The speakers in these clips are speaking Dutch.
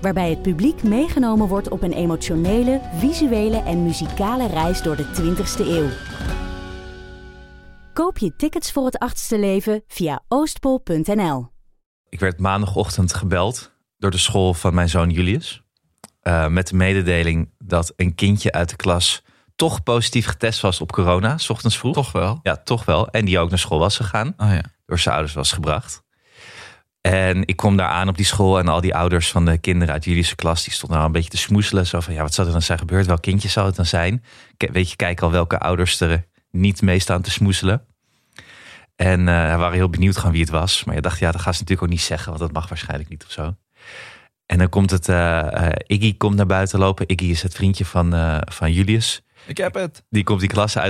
Waarbij het publiek meegenomen wordt op een emotionele, visuele en muzikale reis door de 20ste eeuw. Koop je tickets voor het achtste leven via oostpol.nl. Ik werd maandagochtend gebeld door de school van mijn zoon Julius. Uh, met de mededeling dat een kindje uit de klas toch positief getest was op corona, s ochtends vroeg. Toch wel? Ja, toch wel. En die ook naar school was gegaan. Oh ja. Door zijn ouders was gebracht. En ik kom daar aan op die school en al die ouders van de kinderen uit Julius' klas, die stonden nou een beetje te smoeselen. Zo van, ja, wat zou er dan zijn gebeurd? Welk kindje zou het dan zijn? Weet je, kijk al welke ouders er niet mee staan te smoeselen. En uh, waren heel benieuwd gaan wie het was. Maar je dacht, ja, dat gaan ze natuurlijk ook niet zeggen, want dat mag waarschijnlijk niet of zo. En dan komt het, uh, uh, Iggy komt naar buiten lopen. Iggy is het vriendje van, van Julius. Ik heb het. Die komt die klasse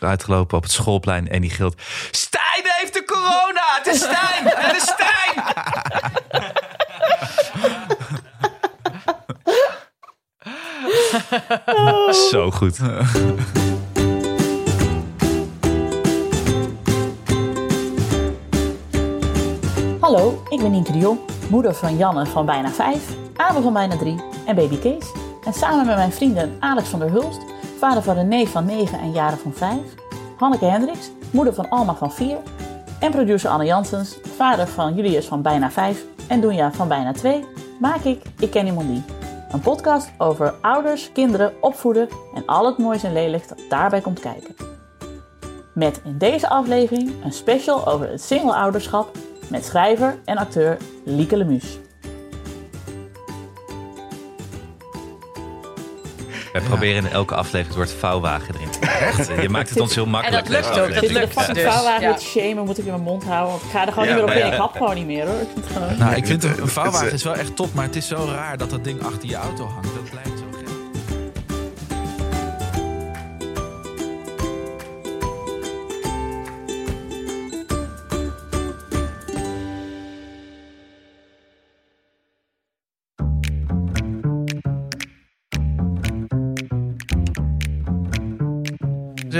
uitgelopen op het schoolplein en die gilt... Stijn heeft de corona! Het is Stijn! Het is Stijn! Zo goed. Hallo, ik ben Nienke de Jong, moeder van Janne van bijna 5, Abel van bijna 3 en baby Kees. En samen met mijn vrienden Alex van der Hulst, vader van René van 9 en Jaren van 5, Hanneke Hendricks, moeder van Alma van 4 en producer Anne Janssens, vader van Julius van bijna 5 en Doenja van bijna 2, maak ik Ik Ken Iemand Die. Een podcast over ouders, kinderen, opvoeden en al het moois en lelijks dat daarbij komt kijken. Met in deze aflevering een special over het single-ouderschap met schrijver en acteur Lieke Lemus. We proberen in elke aflevering het woord vouwwagen erin te krijgen. Je maakt het ons heel makkelijk. En dat lukt ook. Dat lukt Fucking dus. vouwwagen Ja. met shamen moet ik in mijn mond houden. Want ik ga er gewoon Ja, niet meer op maar in. ja. Ik hap gewoon niet meer hoor. Ik vind het gewoon... Nou, ik vind een, vouwwagen is wel echt top, maar het is zo raar dat dat ding achter je auto hangt. Dat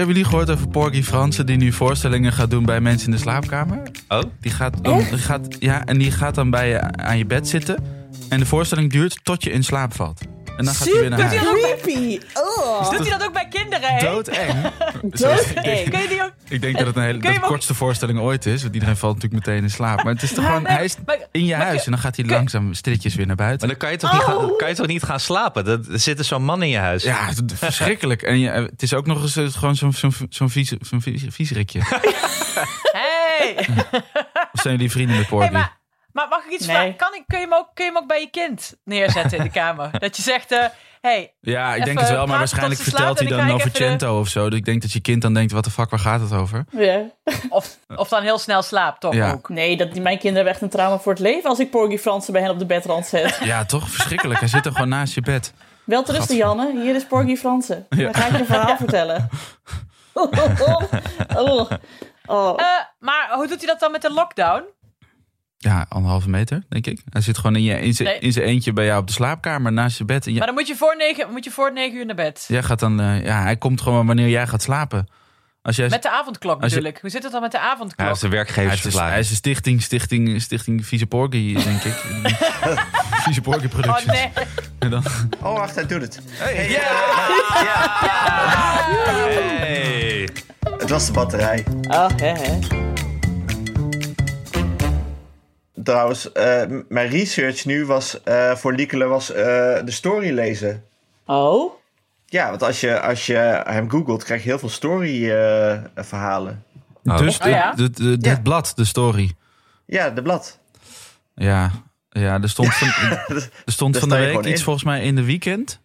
hebben jullie gehoord over Porgy Fransen die nu voorstellingen gaat doen bij mensen in de slaapkamer? Oh? Die gaat, dan, die gaat, ja, en die gaat dan bij je aan je bed zitten. En de voorstelling duurt tot je in slaap valt. En dan gaat hij weer naar huis. Creepy! Oh. doet hij dat ook bij kinderen, hè? Doodeng. Doodeng. Kun je die ook... Ik denk dat het een hele, Kun je dat de hem ook- kortste voorstelling ooit is. Want iedereen valt natuurlijk meteen in slaap. Maar het is toch gewoon, nee, hij is maar- in je maar huis. En dan gaat hij langzaam stilletjes weer naar Maar buiten. dan kan je toch niet, gaan, kan je toch niet gaan slapen? Dat- Er zit er zo'n man in je huis. Ja, het is verschrikkelijk. En je, het is ook nog eens eh, gewoon zo'n zo'n zo'n vieze- vieserikje. Hey! Of zijn jullie vrienden met Porgy? hey maar, maar mag ik iets Nee. vragen? Kan ik, kun, je hem ook, kun je hem ook bij je kind neerzetten in de kamer? Dat je zegt, eh hey, Ja, ik denk het wel, maar waarschijnlijk vertelt hij dan over de- Cento of zo. Dus ik denk dat je kind dan denkt, wat de fuck, waar gaat het over? Ja. of, of dan heel snel slaapt, toch Ja. ook? Nee, dat, mijn kinderen hebben echt een trauma voor het leven als ik Porgy Fransen bij hen op de bedrand zet. Ja, toch? Verschrikkelijk. Hij zit er gewoon naast je bed. Wel te rusten, Janne. Hier is Porgy Fransen. Dan ga ik je een verhaal vertellen. oh. Oh. Eh, maar hoe doet hij dat dan met de lockdown? Ja, anderhalve meter, denk ik. Hij zit gewoon in, je, in, zijn, Nee. in zijn eentje bij jou op de slaapkamer naast je bed. En Maar jij, dan moet je voor negen, moet je voor negen uur naar bed. jij gaat dan, eh, ja, hij komt gewoon wanneer jij gaat slapen. Als jij, Met de avondklok Als je- natuurlijk. Hoe zit het dan met de avondklok? de hij, is, dus- werkgeversverklaring. hij is een stichting, stichting, stichting Vieze Porgy, denk ik. Vieze Porgy oh Productions. nee. En dan, Oh, wacht, hij doet het. Hey. Het was de batterij. Oh, hè, hè. Trouwens, eh, mijn research nu was eh, voor Liekele was eh, de story lezen. Oh? Ja, want als je, als je hem googelt, krijg je heel veel story eh, verhalen. Oh. Dus de, Oh ja? de, de- Ja. het blad, de story. Ja, de blad. Ja, ja er stond van, er stond van de week iets in. volgens mij in de weekend.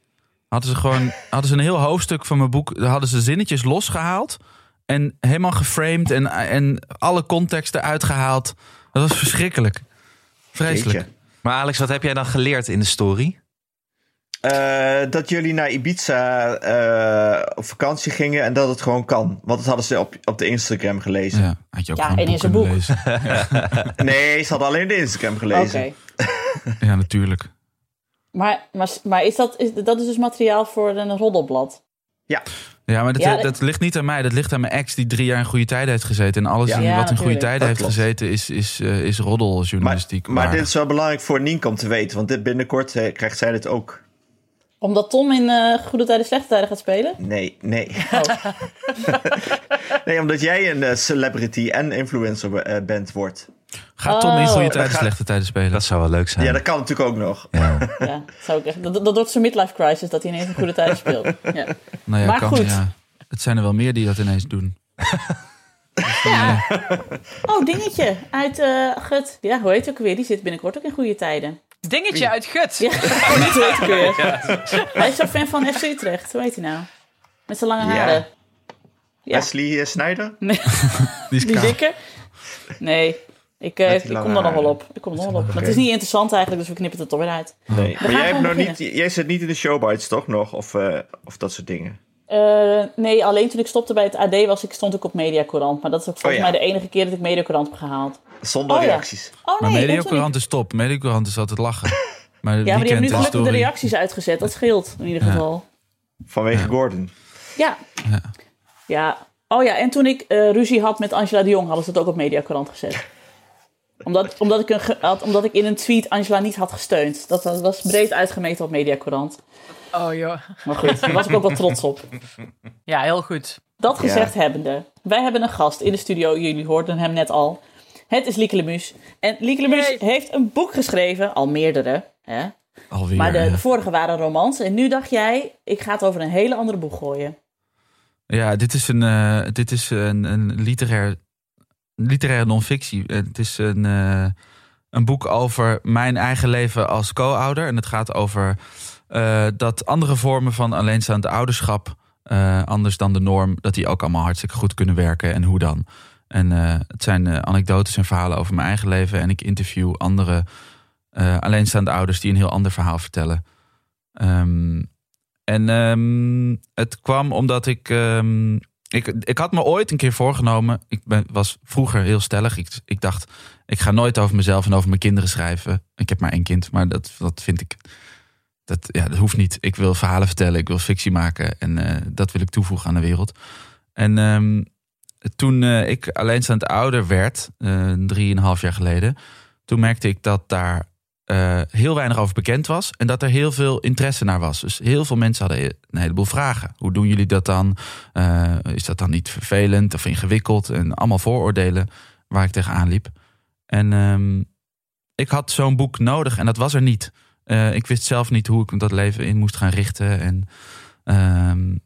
Hadden ze gewoon hadden ze een heel hoofdstuk van mijn boek. Daar hadden ze zinnetjes losgehaald. En helemaal geframed en, en alle context eruit gehaald. Dat was verschrikkelijk. Vreselijk. Jeetje. Maar Alex, wat heb jij dan geleerd in de story? eh, dat jullie naar Ibiza eh, op vakantie gingen en dat het gewoon kan. Want dat hadden ze op, op de Instagram gelezen. Ja, had je ook Ja, en in zijn boek. Nee, ze hadden alleen de Instagram Oké. gelezen. Ja, natuurlijk. Maar, maar, maar is dat, is, dat is dus materiaal voor een roddelblad? Ja, maar dat, Ja, dat, dat- ligt niet aan mij. Dat ligt aan mijn ex die drie jaar in goede tijden heeft gezeten. En alles Ja. in- Ja, wat in goede tijden Dat heeft klopt. gezeten is, is, eh, is roddeljournalistiek. Maar, maar dit is wel belangrijk voor Nienke om te weten. Want dit binnenkort eh, krijgt zij dit ook. Omdat Tom in eh, goede tijden, slechte tijden gaat spelen? Nee, nee. Oh. nee, omdat jij een eh, celebrity en influencer eh, bent wordt. Gaat Tom in goede Oh. tijden, slechte tijden spelen? Dat zou wel leuk zijn. Ja, dat kan natuurlijk ook nog. Ja. Ja, zou ik echt, dat, dat wordt zijn midlife crisis dat hij ineens in goede tijden speelt. Ja. nou ja, maar kan, goed. Ja. Het zijn er wel meer die dat ineens doen. Ja. Oh, dingetje uit eh Gut. Ja, hoe heet hij ook weer? Die zit binnenkort ook in goede tijden. Dingetje uit Gut. Ja, oh, niet weet ik weer. Hij is zo fan van FC Utrecht. Hoe heet hij nou? Met zijn lange Ja. haren. Ja. Wesley eh, Snyder? Die is Die dikke? Nee. Ik, eh, ik kom er nog wel op. Ik kom er nog wel op. Maar het is niet interessant eigenlijk, dus we knippen het er toch weer uit. Nee. Maar jij, hebt nog niet, jij zit niet in de showbites toch nog? Of, eh, of dat soort dingen? Eh, nee, alleen toen ik stopte bij het AD was ik, stond ik op Mediacorant. Maar dat is ook volgens Oh ja. mij de enige keer dat ik Mediacorant heb gehaald. Zonder Oh, ja. reacties. Oh Maar nee, en Mediacorant is top. Mediacorant is altijd lachen. Maar Ja, maar die hebben nu gelukkig de reacties uitgezet. Dat scheelt in ieder Ja. geval. Vanwege Gordon. Ja. Ja. ja. Oh ja, en toen ik eh, ruzie had met Angela de Jong, hadden ze het ook op Mediacorant gezet. Omdat, omdat, ik een ge- had, omdat ik in een tweet Angela niet had gesteund. Dat was, was breed uitgemeten op Mediacorant. Oh joh. Maar goed, daar was ik ook wel trots op. Ja, heel goed. Dat gezegd hebbende, wij hebben een gast in de studio. Jullie hoorden hem net al. Het is Lieke Lemus. En Lieke Lemus heeft een boek geschreven, al meerdere. Hè? Alweer. Maar de, ja. de vorige waren romans. En nu dacht jij, ik ga het over een hele andere boek gooien. Ja, dit is een, eh, dit is een, een literair, literaire non-fictie. Het is een, eh, een boek over mijn eigen leven als co-ouder. En het gaat over eh, dat andere vormen van alleenstaand ouderschap, eh, anders dan de norm, dat die ook allemaal hartstikke goed kunnen werken. En hoe dan? En het zijn anekdotes en verhalen over mijn eigen leven. En ik interview andere alleenstaande ouders die een heel ander verhaal vertellen. Ehm, en ehm, het kwam omdat ik, ehm, ik. Ik had me ooit een keer voorgenomen. Ik was vroeger heel stellig. Ik, dacht, ik ga nooit over mezelf en over mijn kinderen schrijven. Ik heb maar één kind, maar dat, dat vind ik. Dat, ja, dat hoeft niet. Ik wil verhalen vertellen, ik wil fictie maken. En eh, dat wil ik toevoegen aan de wereld. En ehm, toen eh, ik alleenstaand ouder werd, eh drieënhalf jaar geleden, toen merkte ik dat daar eh, heel weinig over bekend was. En dat er heel veel interesse naar was. Dus heel veel mensen hadden een heleboel vragen. Hoe doen jullie dat dan? Eh, is dat dan niet vervelend of ingewikkeld? En allemaal vooroordelen waar ik tegenaan liep. En ehm, ik had zo'n boek nodig en dat was er niet. Eh, ik wist zelf niet hoe ik dat leven in moest gaan richten. En, ehm,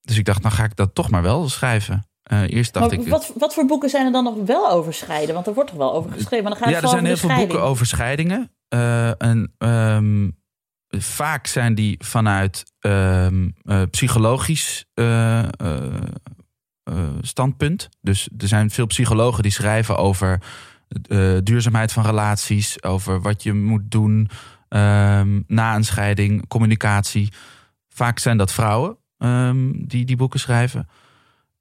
dus ik dacht, nou ga ik dat toch maar wel schrijven. Eh, eerst dacht Maar ik. wat, wat voor boeken zijn er dan nog wel over scheiden? Want er wordt toch wel over geschreven. Maar dan gaat ja, er zijn heel veel boeken over scheidingen. Eh, en ehm, vaak zijn die vanuit ehm, eh, psychologisch eh, eh, eh, standpunt. Dus er zijn veel psychologen die schrijven over eh, duurzaamheid van relaties, over wat je moet doen ehm, na een scheiding, communicatie. Vaak zijn dat vrouwen die die boeken schrijven.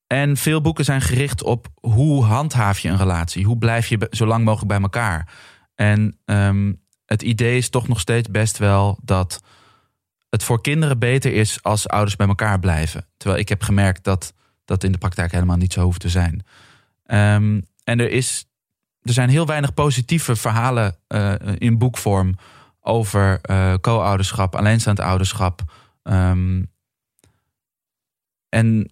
En veel boeken zijn gericht op hoe handhaaf je een relatie? Hoe blijf je zo lang mogelijk bij elkaar? En ehm, het idee is toch nog steeds best wel dat het voor kinderen beter is als ouders bij elkaar blijven. Terwijl ik heb gemerkt dat dat in de praktijk helemaal niet zo hoeft te zijn. Ehm, en er, is, er zijn heel weinig positieve verhalen eh, in boekvorm over eh, co-ouderschap, alleenstaand ouderschap. Ehm, en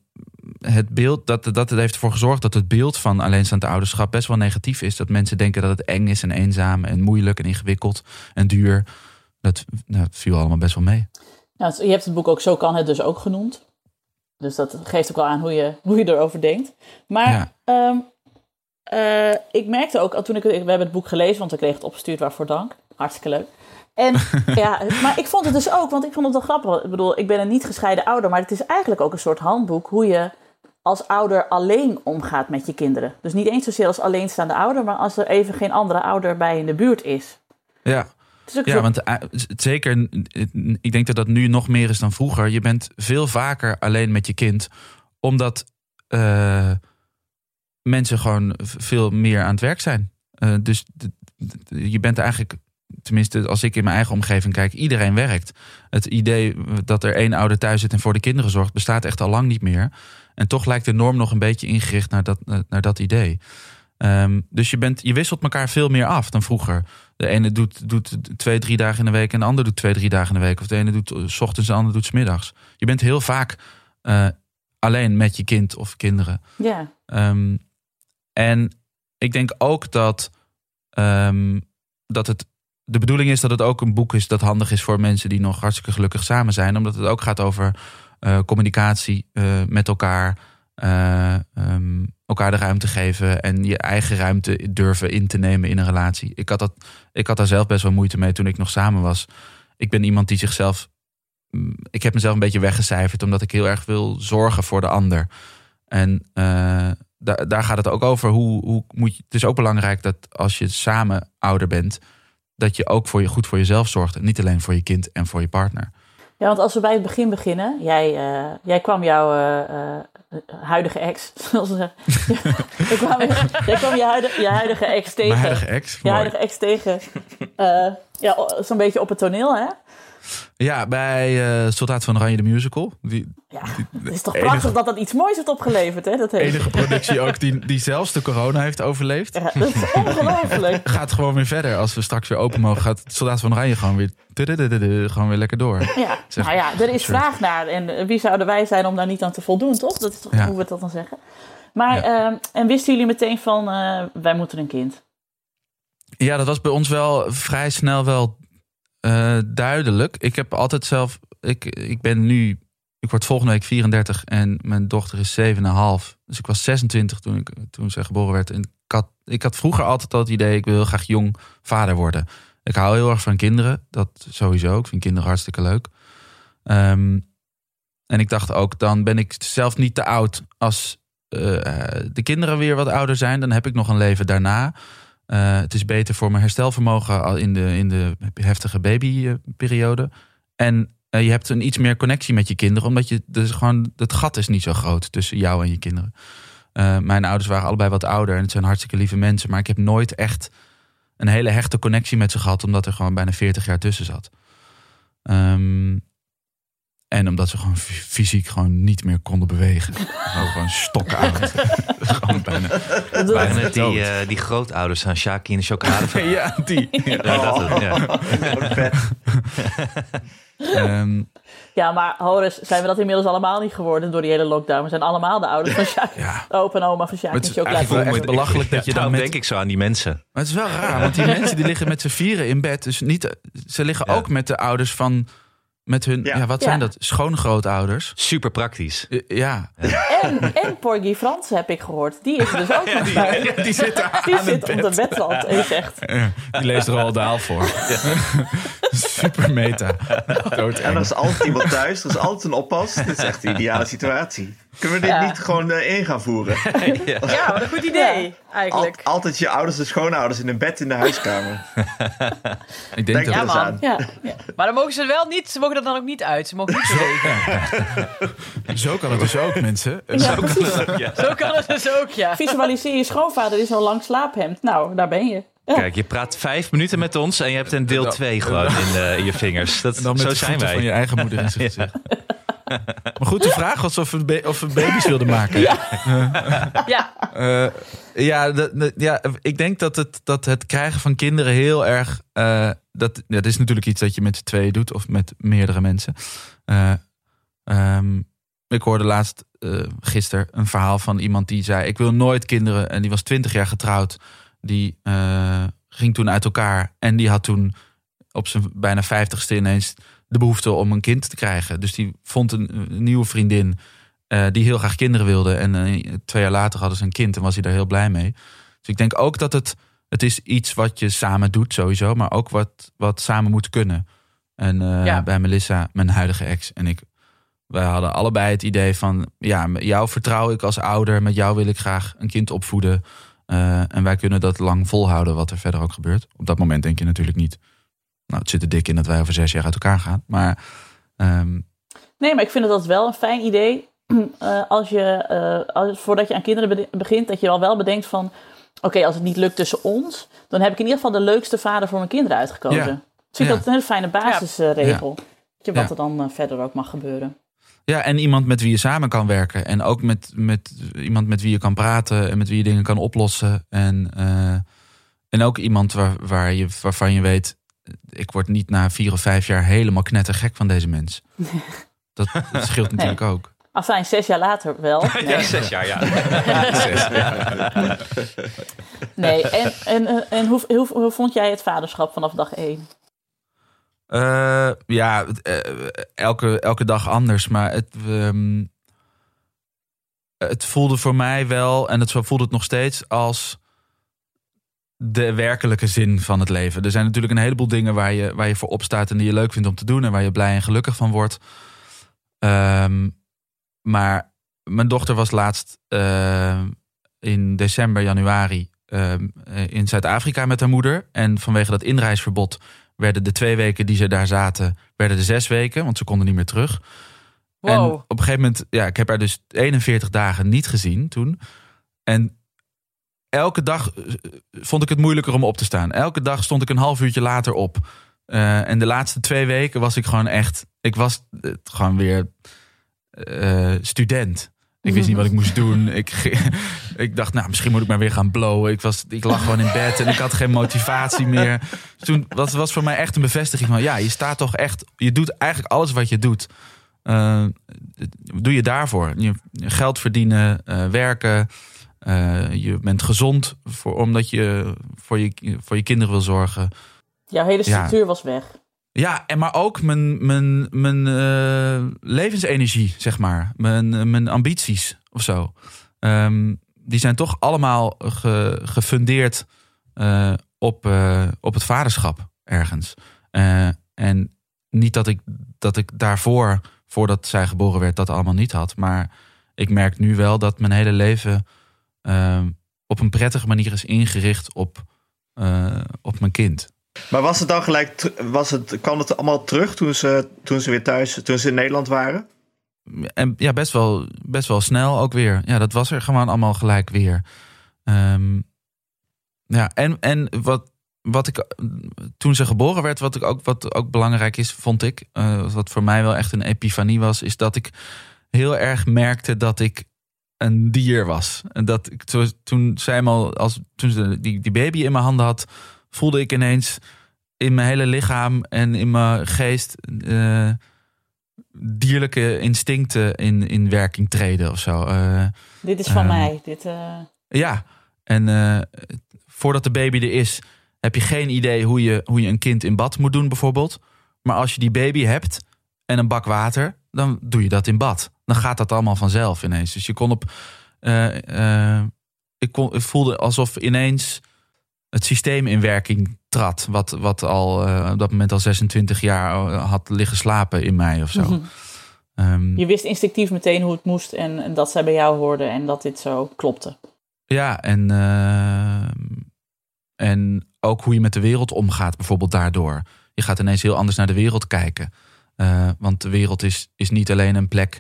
het beeld, dat, dat het heeft ervoor gezorgd dat het beeld van alleenstaand ouderschap best wel negatief is. Dat mensen denken dat het eng is en eenzaam en moeilijk en ingewikkeld en duur. Dat, nou, dat viel allemaal best wel mee. Nou, je hebt het boek ook Zo kan het dus ook genoemd. Dus dat geeft ook wel aan hoe je, hoe je erover denkt. Maar Ja. ehm, eh, ik merkte ook, al toen ik, we hebben het boek gelezen, want we kregen het opgestuurd, waarvoor dank. Hartstikke leuk. En ja, maar ik vond het dus ook, want ik vond het wel grappig. Ik bedoel, ik ben een niet gescheiden ouder, maar het is eigenlijk ook een soort handboek hoe je als ouder alleen omgaat met je kinderen. Dus niet eens zozeer als alleenstaande ouder, maar als er even geen andere ouder bij in de buurt is. Ja, is Ja, zo- want eh, zeker, ik denk dat dat nu nog meer is dan vroeger. Je bent veel vaker alleen met je kind, omdat eh, mensen gewoon veel meer aan het werk zijn. Eh, dus je bent eigenlijk, tenminste als ik in mijn eigen omgeving kijk, iedereen werkt. Het idee dat er één ouder thuis zit en voor de kinderen zorgt, bestaat echt al lang niet meer. En toch lijkt de norm nog een beetje ingericht naar dat, eh, naar dat idee. Ehm, dus je, bent, je wisselt elkaar veel meer af dan vroeger. De ene doet, doet twee, drie dagen in de week en de ander doet twee, drie dagen in de week. Of de ene doet eh, 's ochtends en de ander doet 's middags. Je bent heel vaak eh, alleen met je kind of kinderen. ja. Ehm, en ik denk ook dat, ehm, dat het de bedoeling is dat het ook een boek is dat handig is voor mensen die nog hartstikke gelukkig samen zijn. Omdat het ook gaat over communicatie eh, met elkaar. eh, ehm, elkaar de ruimte geven en je eigen ruimte durven in te nemen in een relatie. Ik had, dat, ik had daar zelf best wel moeite mee toen ik nog samen was. Ik ben iemand die zichzelf. mm, Ik heb mezelf een beetje weggecijferd omdat ik heel erg wil zorgen voor de ander. En eh, daar, daar gaat het ook over. Hoe, hoe moet je, het is ook belangrijk dat als je samen ouder bent, dat je ook voor je, goed voor jezelf zorgt. En niet alleen voor je kind en voor je partner. Ja, want als we bij het begin beginnen. Jij, eh, jij kwam jouw eh, eh, huidige ex. zoals ze zeggen. jij, kwam, jij kwam je huidige, je huidige ex tegen. Mijn huidige ex. je mooi. huidige ex tegen. ja, zo'n beetje op het toneel, hè? Ja, bij eh, Soldaat van Oranje de Musical. Die Ja, het is toch enige- prachtig dat dat iets moois heeft opgeleverd, hè? Dat enige productie ook die, die zelfs de corona heeft overleefd. Ja, dat is ongelooflijk. Gaat gewoon weer verder. Als we straks weer open mogen, gaat Soldaat van Oranje gewoon weer, gewoon weer lekker door. Ja, Zeg- nou ja, er is Sorry. vraag naar. En wie zouden wij zijn om daar niet aan te voldoen, toch? Dat is toch Ja. hoe we dat dan zeggen. Maar, Ja. ehm, en wisten jullie meteen van, eh, wij moeten een kind? Ja, dat was bij ons wel vrij snel wel eh, duidelijk. Ik heb altijd zelf. Ik, ik ben nu. Ik word volgende week 34 en mijn dochter is 7,5. Dus ik was 26 toen, ik, toen zij geboren werd. En ik had, ik had vroeger altijd al het idee: ik wil heel graag jong vader worden. Ik hou heel erg van kinderen. Dat sowieso. Ik vind kinderen hartstikke leuk. Ehm, en ik dacht ook, dan ben ik zelf niet te oud als eh, de kinderen weer wat ouder zijn. Dan heb ik nog een leven daarna. Eh, het is beter voor mijn herstelvermogen in de, in de heftige babyperiode. En eh, je hebt een iets meer connectie met je kinderen, omdat je dus gewoon het gat is niet zo groot tussen jou en je kinderen. Eh, mijn ouders waren allebei wat ouder en het zijn hartstikke lieve mensen, maar ik heb nooit echt een hele hechte connectie met ze gehad, omdat er gewoon bijna 40 jaar tussen zat. Ehm, en omdat ze gewoon fy- fysiek gewoon niet meer konden bewegen. Gewoon, gewoon stokken oud. gewoon bijna. Het dood. die, eh, die grootouders aan Shaki in de chocolade? Ja, die. Ja. Ja, dat, ja. Ehm, Ja, maar Horus, zijn we dat inmiddels allemaal niet geworden door die hele lockdown? We zijn allemaal de ouders van Sjaak. ja. De opa en oma van Sjaak het is chocolade. eigenlijk wel echt belachelijk dat je dan met... denk ik zo aan die mensen. Maar het is wel raar, want die mensen die liggen met z'n vieren in bed. Dus niet, ze liggen Ja. ook met de ouders van... Met hun, ja, Ja. wat Ja. zijn dat? Schoongrootouders. Super praktisch. Eh, Ja, En, en Porgy Frans heb ik gehoord. Die is er dus ook nog bij. die Die aan het zit op de bed. bedrand en zegt... Ja, Die leest er al daal voor. Super meta. Doodeng. En er is altijd iemand thuis, er is altijd een oppas. Dit is echt de ideale situatie. Kunnen we dit Ja. niet gewoon eh, in gaan voeren? Ja, wat een goed idee, Al- eigenlijk. altijd je ouders en schoonouders in een bed in de huiskamer. Ik denk Denk dat er Ja, eens man. aan. Ja, ja. Maar dan mogen ze wel niet, ze mogen er dan ook niet uit. Ze mogen niet bewegen. zo kan het dus ook, mensen. Ja, precies. Zo kan het dus ook, ja. Visualiseer je schoonvader is al lang slaaphemd. Nou, daar ben je. Kijk, je praat vijf minuten met ons en je hebt een deel Ja. 2 gewoon in, eh, in je vingers. Dat, En dan met zo de zijn wij. van je eigen moeder in zijn gezicht. Maar goed, de vraag was of we, of we baby's wilden maken. Ja, Eh, ja, dat- dat- ja, ik denk dat het, dat het krijgen van kinderen heel erg. eh, dat, ja, dat is natuurlijk iets dat je met z'n tweeën doet of met meerdere mensen. Eh, ehm, ik hoorde laatst eh gisteren een verhaal van iemand die zei: Ik wil nooit kinderen. En die was twintig jaar getrouwd. Die eh, ging toen uit elkaar. En die had toen op zijn bijna vijftigste ineens de behoefte om een kind te krijgen. Dus die vond een, een nieuwe vriendin. eh, die heel graag kinderen wilde. En eh, twee jaar later hadden ze een kind en was hij daar heel blij mee. Dus ik denk ook dat het, het is iets wat je samen doet sowieso, maar ook wat, wat samen moet kunnen. En eh, Ja. bij Melissa, mijn huidige ex en ik, wij hadden allebei het idee van, ja, met jou vertrouw ik als ouder, met jou wil ik graag een kind opvoeden. En wij kunnen dat lang volhouden, wat er verder ook gebeurt. Op dat moment denk je natuurlijk niet. Nou, het zit er dik in dat wij over zes jaar uit elkaar gaan. Maar ehm, Nee, maar ik vind dat wel een fijn idee. eh, als je, eh, als, voordat je aan kinderen be- begint, dat je al wel bedenkt van... Oké, als het niet lukt tussen ons, dan heb ik in ieder geval de leukste vader voor mijn kinderen uitgekozen. Ja. Dus ik Ja. dat een hele fijne basisregel. Wat er dan eh, verder ook mag gebeuren. ja, en iemand met wie je samen kan werken. En ook met, met iemand met wie je kan praten en met wie je dingen kan oplossen. En, en ook iemand waar, waar je, waarvan je weet, ik word niet na vier of vijf jaar helemaal knettergek van deze mens. Dat, dat scheelt natuurlijk ook. Afijn, zes jaar later wel. Nee, Ja, zes jaar, ja. nee. En, en, eh, en hoe, hoe, hoe vond jij het vaderschap vanaf dag één? Eh, ja, eh, elke, elke dag anders. Maar het, ehm, het voelde voor mij wel, en het zo voelde het nog steeds, als de werkelijke zin van het leven. Er zijn natuurlijk een heleboel dingen waar je, waar je voor opstaat en die je leuk vindt om te doen en waar je blij en gelukkig van wordt. Ehm, maar mijn dochter was laatst eh, in december, januari ehm, eh, in Zuid-Afrika met haar moeder. En vanwege dat inreisverbod werden de twee weken die ze daar zaten, werden de zes weken, want ze konden niet meer terug. En op een gegeven moment, ja, ik heb haar dus 41 dagen niet gezien toen. En elke dag eh, vond ik het moeilijker om op te staan. Elke dag stond ik een half uurtje later op. Eh, en de laatste twee weken was ik gewoon echt, ik was eh, gewoon weer student. Ik wist niet wat ik moest doen. Ik, ik dacht, nou, misschien moet ik maar weer gaan blowen. Ik, was, ik lag gewoon in bed en ik had geen motivatie meer. Dus toen was was voor mij echt een bevestiging van... ja, je staat toch echt... je doet eigenlijk alles wat je doet. doe je daarvoor. Je, geld verdienen, werken. Eh, je bent gezond voor, omdat je voor, je voor je kinderen wil zorgen. Jouw hele Ja. structuur was weg. Ja, en maar ook mijn, mijn, mijn eh, levensenergie, zeg maar. Mijn, eh, mijn ambities of zo. Ehm, die zijn toch allemaal ge- gefundeerd op, op het vaderschap ergens. En niet dat ik, dat ik daarvoor, voordat zij geboren werd, dat allemaal niet had. Maar ik merk nu wel dat mijn hele leven ehm, op een prettige manier is ingericht op, eh, op mijn kind. Maar was het dan gelijk, was het, kwam het allemaal terug toen ze, toen ze weer thuis, toen ze in Nederland waren? En ja, best wel, best wel snel ook weer. Ja, dat was er gewoon allemaal gelijk weer. Ehm, ja, en, en wat, wat ik toen ze geboren werd, wat, ik ook, wat ook belangrijk is, vond ik, eh, wat voor mij wel echt een epifanie was, is dat ik heel erg merkte dat ik een dier was. En dat ik toen zij al, als toen ze die, die baby in mijn handen had, voelde ik ineens in mijn hele lichaam en in mijn geest. eh, dierlijke instincten in, in werking treden of zo. Eh, Dit is van Ehm, mij. Dit, eh, ja, en voordat de baby er is, heb je geen idee hoe je, hoe je een kind in bad moet doen, bijvoorbeeld. Maar als je die baby hebt en een bak water, dan doe je dat in bad. Dan gaat dat allemaal vanzelf ineens. Dus je kon op. eh, ik, kon, ik voelde alsof ineens het systeem in werking trad. Wat, wat al eh, op dat moment al 26 jaar had liggen slapen in mij of zo. Mhm. Ehm, Je wist instinctief meteen hoe het moest en, en dat zij bij jou hoorden en dat dit zo klopte. Ja, en, eh, en ook hoe je met de wereld omgaat, bijvoorbeeld daardoor. Je gaat ineens heel anders naar de wereld kijken. Eh, want de wereld is, is niet alleen een plek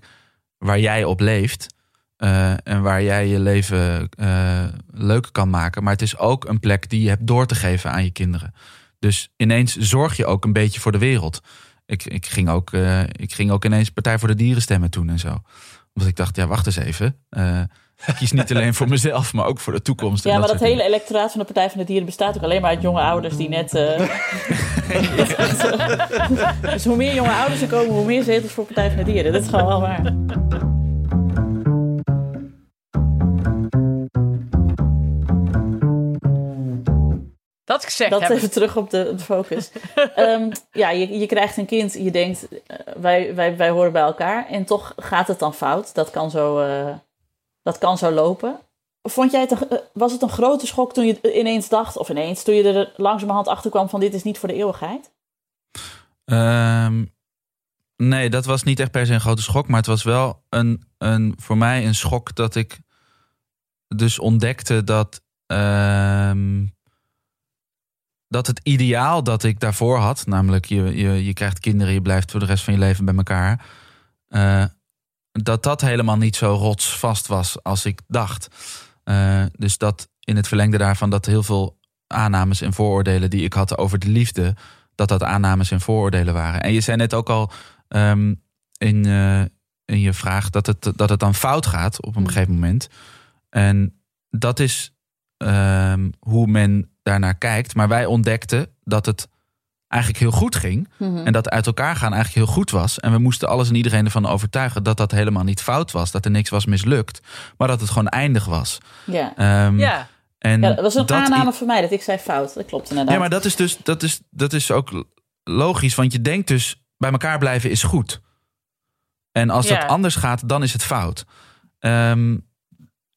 waar jij op leeft eh, en waar jij je leven eh, leuk kan maken, maar het is ook een plek die je hebt door te geven aan je kinderen. Dus ineens zorg je ook een beetje voor de wereld. Ik, ik, ging, ook, ik ging ook ineens Partij voor de Dieren stemmen toen en zo. Omdat ik dacht, ja, wacht eens even. Ik kies niet alleen voor mezelf, maar ook voor de toekomst. en Ja, maar dat hele dingen. electoraat van de Partij van de Dieren bestaat ook alleen maar uit jonge ouders die net. eh, dus hoe meer jonge ouders er komen, hoe meer zetels voor Partij van de Dieren. Dat is gewoon wel waar. Dat gezegd Dat hebben. even terug op de, de focus. Ehm, ja, je, je krijgt een kind, je denkt, eh, wij, wij, wij horen bij elkaar. En toch gaat het dan fout. Dat kan zo, eh, dat kan zo lopen. Vond jij het, eh, was het een grote schok toen je ineens dacht, of ineens, toen je er langzamerhand achter kwam van dit is niet voor de eeuwigheid? Ehm, nee, dat was niet echt per se een grote schok. Maar het was wel een, een, voor mij een schok dat ik dus ontdekte dat, ehm, dat het ideaal dat ik daarvoor had, namelijk je, je, je krijgt kinderen, je blijft voor de rest van je leven bij elkaar, eh, dat dat helemaal niet zo rotsvast was als ik dacht. Eh, dus dat in het verlengde daarvan dat heel veel aannames en vooroordelen die ik had over de liefde, dat dat aannames en vooroordelen waren. En je zei net ook al ehm, in, eh, in je vraag dat het, dat het dan fout gaat op een gegeven moment. En dat is ehm, hoe men daarnaar kijkt. Maar wij ontdekten dat het eigenlijk heel goed ging. Mhm. En dat uit elkaar gaan eigenlijk heel goed was. En we moesten alles en iedereen ervan overtuigen dat dat helemaal niet fout was. Dat er niks was mislukt. Maar dat het gewoon eindig was. Ja. Ehm, Ja. En ja, dat was een dat aanname voor mij dat ik zei fout. Dat klopt inderdaad. Ja, maar dat is dus dat is, dat is ook logisch. Want je denkt dus bij elkaar blijven is goed. En als Ja. dat anders gaat, dan is het fout. Ehm,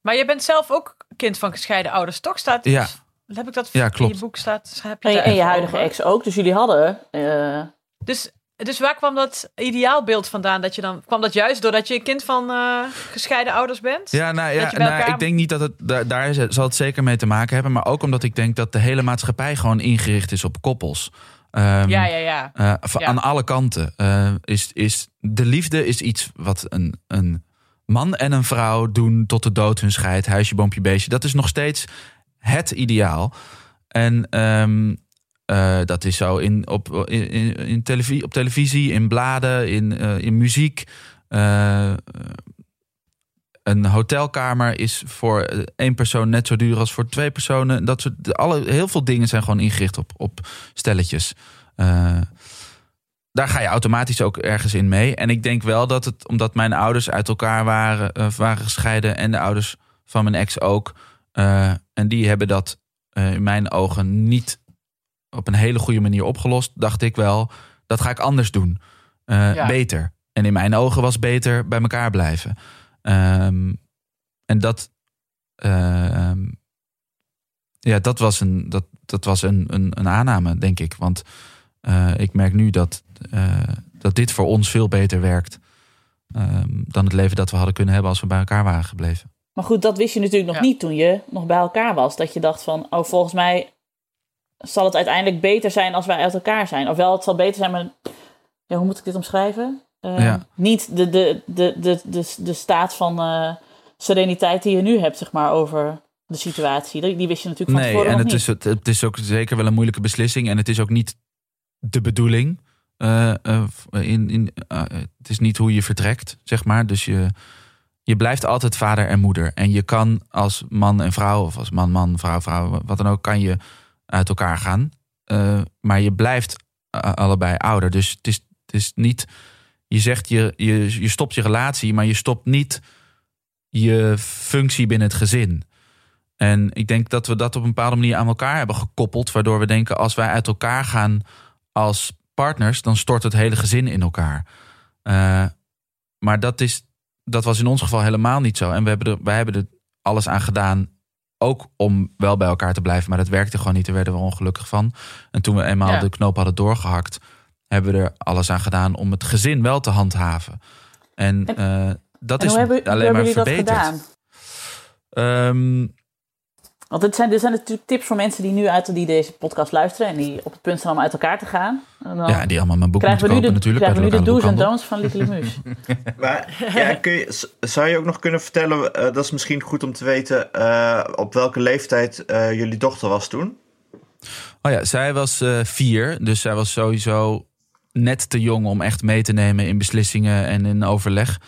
Maar je bent zelf ook kind van gescheiden ouders, toch? Staat Ja. Heb ik dat Ja, in klopt. je boek staat? Heb je en, je, en huidige over? ex ook. Dus jullie hadden... eh, Dus, dus waar kwam dat ideaalbeeld vandaan? Dat je dan, kwam dat juist doordat je een kind van eh, gescheiden ouders bent? ja, nou, ja nou, elkaar- ik denk niet dat het daar, daar is- zal het zeker mee te maken hebben. Maar ook omdat ik denk dat de hele maatschappij gewoon ingericht is op koppels. Ehm, ja, ja. ja. Eh, van- Ja. Aan alle kanten. Eh, is, is, de liefde is iets wat een, een man en een vrouw doen tot de dood hun scheidt. Huisje, boompje, beestje. Dat is nog steeds het ideaal. En ehm, eh, dat is zo in, op, in, in, televisie, op televisie, in bladen, in, eh, in muziek. Eh, een hotelkamer is voor één persoon net zo duur als voor twee personen. Dat soort, alle, heel veel dingen zijn gewoon ingericht op, op stelletjes. Daar ga je automatisch ook ergens in mee. En ik denk wel dat het, omdat mijn ouders uit elkaar waren, waren gescheiden en de ouders van mijn ex ook. Eh, en die hebben dat eh, in mijn ogen niet op een hele goede manier opgelost. Dacht ik wel, dat ga ik anders doen. Eh, Ja. Beter. En in mijn ogen was beter bij elkaar blijven. Ehm, en dat, ehm, ja, dat was een, dat, dat was een, een, een aanname, denk ik. Want ik merk nu dat, dat dit voor ons veel beter werkt ehm, dan het leven dat we hadden kunnen hebben als we bij elkaar waren gebleven. Maar goed, dat wist je natuurlijk nog Ja. niet toen je nog bij elkaar was. Dat je dacht van, oh, volgens mij zal het uiteindelijk beter zijn als wij uit elkaar zijn. Ofwel, het zal beter zijn, maar ja, hoe moet ik dit omschrijven? Eh, Ja. Niet de, de, de, de, de, de staat van eh, sereniteit die je nu hebt, zeg maar, over de situatie. Die, die wist je natuurlijk van Nee, tevoren en nog het niet. is, het, het is ook zeker wel een moeilijke beslissing. En het is ook niet de bedoeling. eh, eh, in, in, het is niet hoe je vertrekt, zeg maar. Dus je, je blijft altijd vader en moeder. En je kan als man en vrouw, of als man, man, vrouw, vrouw, wat dan ook, kan je uit elkaar gaan. Eh, maar je blijft eh, allebei ouder. Dus het is, het is niet. Je zegt je, je, je stopt je relatie, maar je stopt niet je functie binnen het gezin. En ik denk dat we dat op een bepaalde manier aan elkaar hebben gekoppeld. Waardoor we denken, als wij uit elkaar gaan als partners, dan stort het hele gezin in elkaar. Eh, maar dat, is, dat was in ons geval helemaal niet zo. En we hebben er, wij hebben er alles aan gedaan. Ook om wel bij elkaar te blijven. Maar dat werkte gewoon niet. Daar werden we ongelukkig van. En toen we eenmaal Ja. de knoop hadden doorgehakt, hebben we er alles aan gedaan om het gezin wel te handhaven. En En- eh, dat En is hebben, alleen hebben maar verbeterd. gedaan? Want dit zijn, dit zijn natuurlijk tips voor mensen die nu uit die deze podcast luisteren en die op het punt zijn om uit elkaar te gaan. En dan ja, die allemaal mijn boek krijgen moeten we nu kopen de, natuurlijk. krijgen we nu de do's en don'ts van Lieke Lemus. Maar ja, kun je, zou je ook nog kunnen vertellen, eh, dat is misschien goed om te weten, eh, op welke leeftijd eh, jullie dochter was toen? Oh ja, zij was eh, vier. Dus zij was sowieso net te jong om echt mee te nemen in beslissingen en in overleg.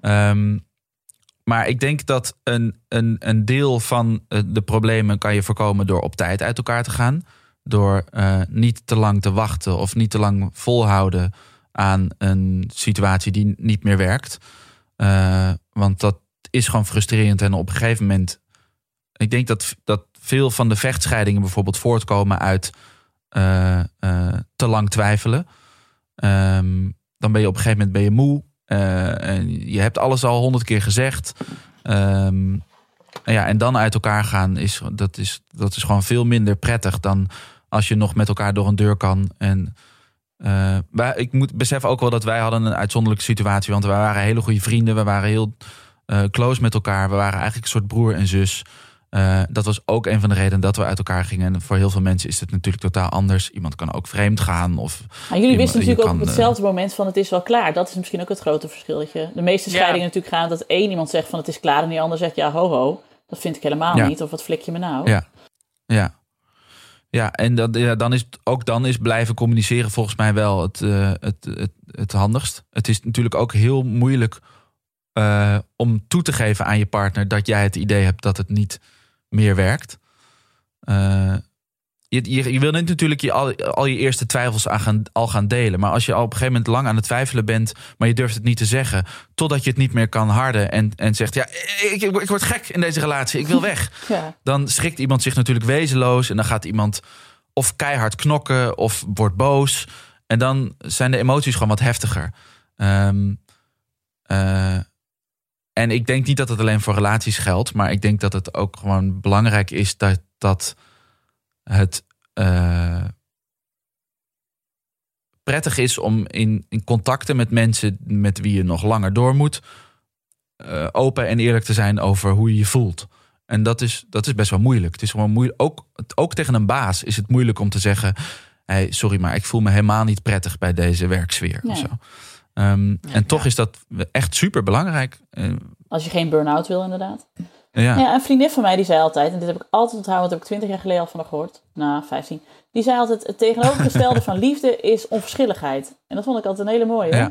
Ehm, maar ik denk dat een, een, een deel van eh, de problemen kan je voorkomen door op tijd uit elkaar te gaan. Door eh, niet te lang te wachten of niet te lang volhouden aan een situatie die niet meer werkt. Eh, want dat is gewoon frustrerend. En op een gegeven moment. Ik denk dat, dat veel van de vechtscheidingen bijvoorbeeld voortkomen uit te lang twijfelen. Ehm, dan ben je op een gegeven moment ben je moe. Eh, en je hebt alles al honderd keer gezegd. Ehm, ja, en dan uit elkaar gaan, is, dat, is, dat is gewoon veel minder prettig dan als je nog met elkaar door een deur kan. En eh, wij, ik moet beseffen ook wel dat wij hadden een uitzonderlijke situatie. Want we waren hele goede vrienden. We waren heel eh, close met elkaar. We waren eigenlijk een soort broer en zus. Eh, dat was ook een van de redenen dat we uit elkaar gingen. En voor heel veel mensen is het natuurlijk totaal anders. Iemand kan ook vreemd gaan. Of Maar jullie wisten natuurlijk ook op eh, hetzelfde moment van het is wel klaar. Dat is misschien ook het grote verschil. Dat je, de meeste Ja. scheidingen natuurlijk gaan dat één iemand zegt van het is klaar en die ander zegt ja ho ho. Dat vind ik helemaal Ja. niet. Of wat flik je me nou? Ja. Ja. Ja, en dat, ja, dan is ook dan is blijven communiceren volgens mij wel het, eh, het, het, het handigst. Het is natuurlijk ook heel moeilijk eh, om toe te geven aan je partner dat jij het idee hebt dat het niet meer werkt. Eh, je, je, je wil niet natuurlijk je, al, al je eerste twijfels aan gaan, al gaan delen. Maar als je al op een gegeven moment lang aan het twijfelen bent, maar je durft het niet te zeggen, totdat je het niet meer kan harden en, en zegt: Ja, ik, ik, ik word gek in deze relatie, ik wil weg Ja. dan schrikt iemand zich natuurlijk wezenloos. En dan gaat iemand of keihard knokken of wordt boos. En dan zijn de emoties gewoon wat heftiger. Ehm, eh, en ik denk niet dat het alleen voor relaties geldt. Maar ik denk dat het ook gewoon belangrijk is dat, dat het eh, prettig is om in, in contacten met mensen met wie je nog langer door moet. eh, open en eerlijk te zijn over hoe je je voelt. En dat is, dat is best wel moeilijk. Het is gewoon moeilijk. Ook, ook tegen een baas is het moeilijk om te zeggen: hey, sorry, maar ik voel me helemaal niet prettig bij deze werksfeer. Of zo. Ehm, en toch is dat echt super belangrijk. Als je geen burn-out wil inderdaad. ja. Ja, een vriendin van mij die zei altijd, en dit heb ik altijd onthouden, want dat heb ik twintig jaar geleden al van haar gehoord. Nou, 15. Die zei altijd, het tegenovergestelde van liefde is onverschilligheid. En dat vond ik altijd een hele mooie. Ja.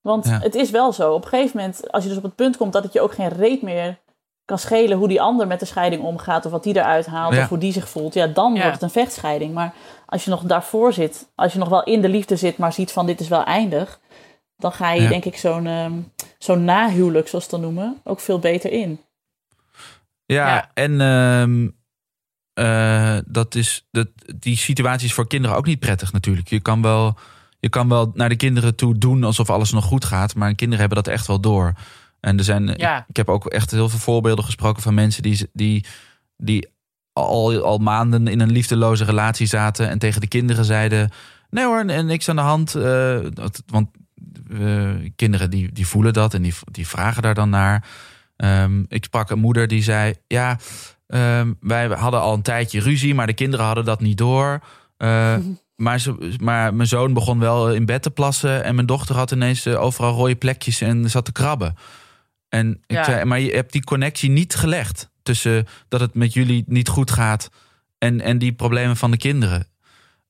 Want Ja. het is wel zo, op een gegeven moment, als je dus op het punt komt dat het je ook geen reet meer kan schelen hoe die ander met de scheiding omgaat, of wat die eruit haalt, Ja. of hoe die zich voelt, ja, dan Ja. wordt het een vechtscheiding. Maar als je nog daarvoor zit, als je nog wel in de liefde zit, maar ziet van dit is wel eindig, dan ga je Ja. denk ik zo'n ehm, zo'n nahuwelijk, zoals ze dan noemen, ook veel beter in. Ja, Ja. en ehm, eh, dat is, dat, die situatie is voor kinderen ook niet prettig natuurlijk. Je kan, wel, je kan wel naar de kinderen toe doen alsof alles nog goed gaat, maar kinderen hebben dat echt wel door. En er zijn, Ja. ik, ik heb ook echt heel veel voorbeelden gesproken van mensen die, die, die al, al maanden in een liefdeloze relatie zaten en tegen de kinderen zeiden: Nee hoor, en niks aan de hand. eh, dat, want kinderen die, die voelen dat en die, die vragen daar dan naar. Ehm, ik sprak een moeder die zei: Ja, ehm, wij hadden al een tijdje ruzie, maar de kinderen hadden dat niet door. Eh, maar, ze, maar mijn zoon begon wel in bed te plassen en mijn dochter had ineens eh, overal rode plekjes en zat te krabben. En ik Ja. zei: Maar je hebt die connectie niet gelegd tussen dat het met jullie niet goed gaat en, en die problemen van de kinderen.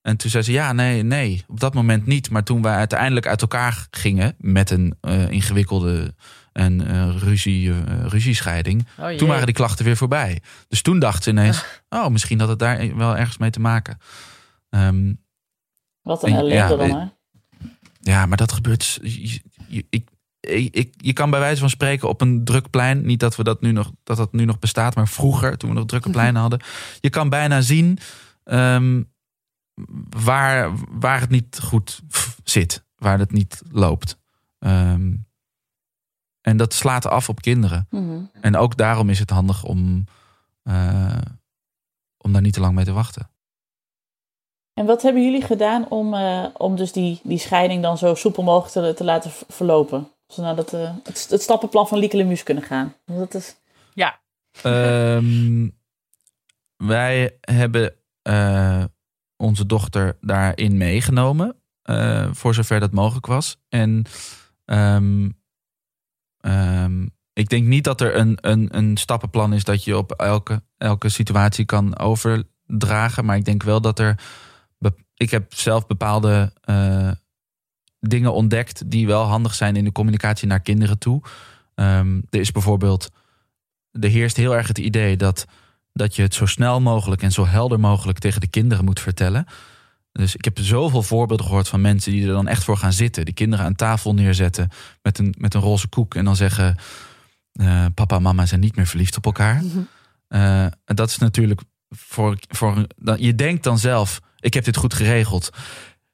En toen zei ze: Ja, nee, nee, op dat moment niet. Maar toen wij uiteindelijk uit elkaar gingen met een eh, ingewikkelde en eh, ruzie, eh, ruziescheiding. Oh. Toen waren die klachten weer voorbij. Dus toen dacht ze ineens: Oh, misschien had het daar wel ergens mee te maken. Ehm, Wat een Ja, ellende dan, eh, hè? ja, maar dat gebeurt. je- je- Ik, ik, ik- je kan bij wijze van spreken op een druk plein. Niet dat we dat nu nog, dat dat nu nog bestaat, maar vroeger, toen we nog drukke pleinen hadden. Je kan bijna zien ehm, waar, waar het niet goed zit, waar het niet loopt. Ehm, en dat slaat af op kinderen. Mhm. En ook daarom is het handig om, eh, om daar niet te lang mee te wachten. En wat hebben jullie gedaan om, eh, om dus die, die scheiding dan zo soepel mogelijk te, te laten verlopen? Zodat eh, het, het stappenplan van Lieke Lemus kunnen gaan. Want dat is, Ja, Ehm, wij hebben eh, onze dochter daarin meegenomen. eh, voor zover dat mogelijk was. En ehm, ehm, ik denk niet dat er een, een, een stappenplan is dat je op elke, elke situatie kan overdragen. Maar ik denk wel dat er. Ik heb zelf bepaalde eh, dingen ontdekt die wel handig zijn in de communicatie naar kinderen toe. Ehm, er is bijvoorbeeld er heerst heel erg het idee dat, dat je het zo snel mogelijk en zo helder mogelijk tegen de kinderen moet vertellen. Dus ik heb zoveel voorbeelden gehoord van mensen die er dan echt voor gaan zitten. Die kinderen aan tafel neerzetten met een, met een roze koek en dan zeggen: eh, Papa en mama zijn niet meer verliefd op elkaar. Eh, en dat is natuurlijk voor, voor. dan- Je denkt dan zelf: Ik heb dit goed geregeld.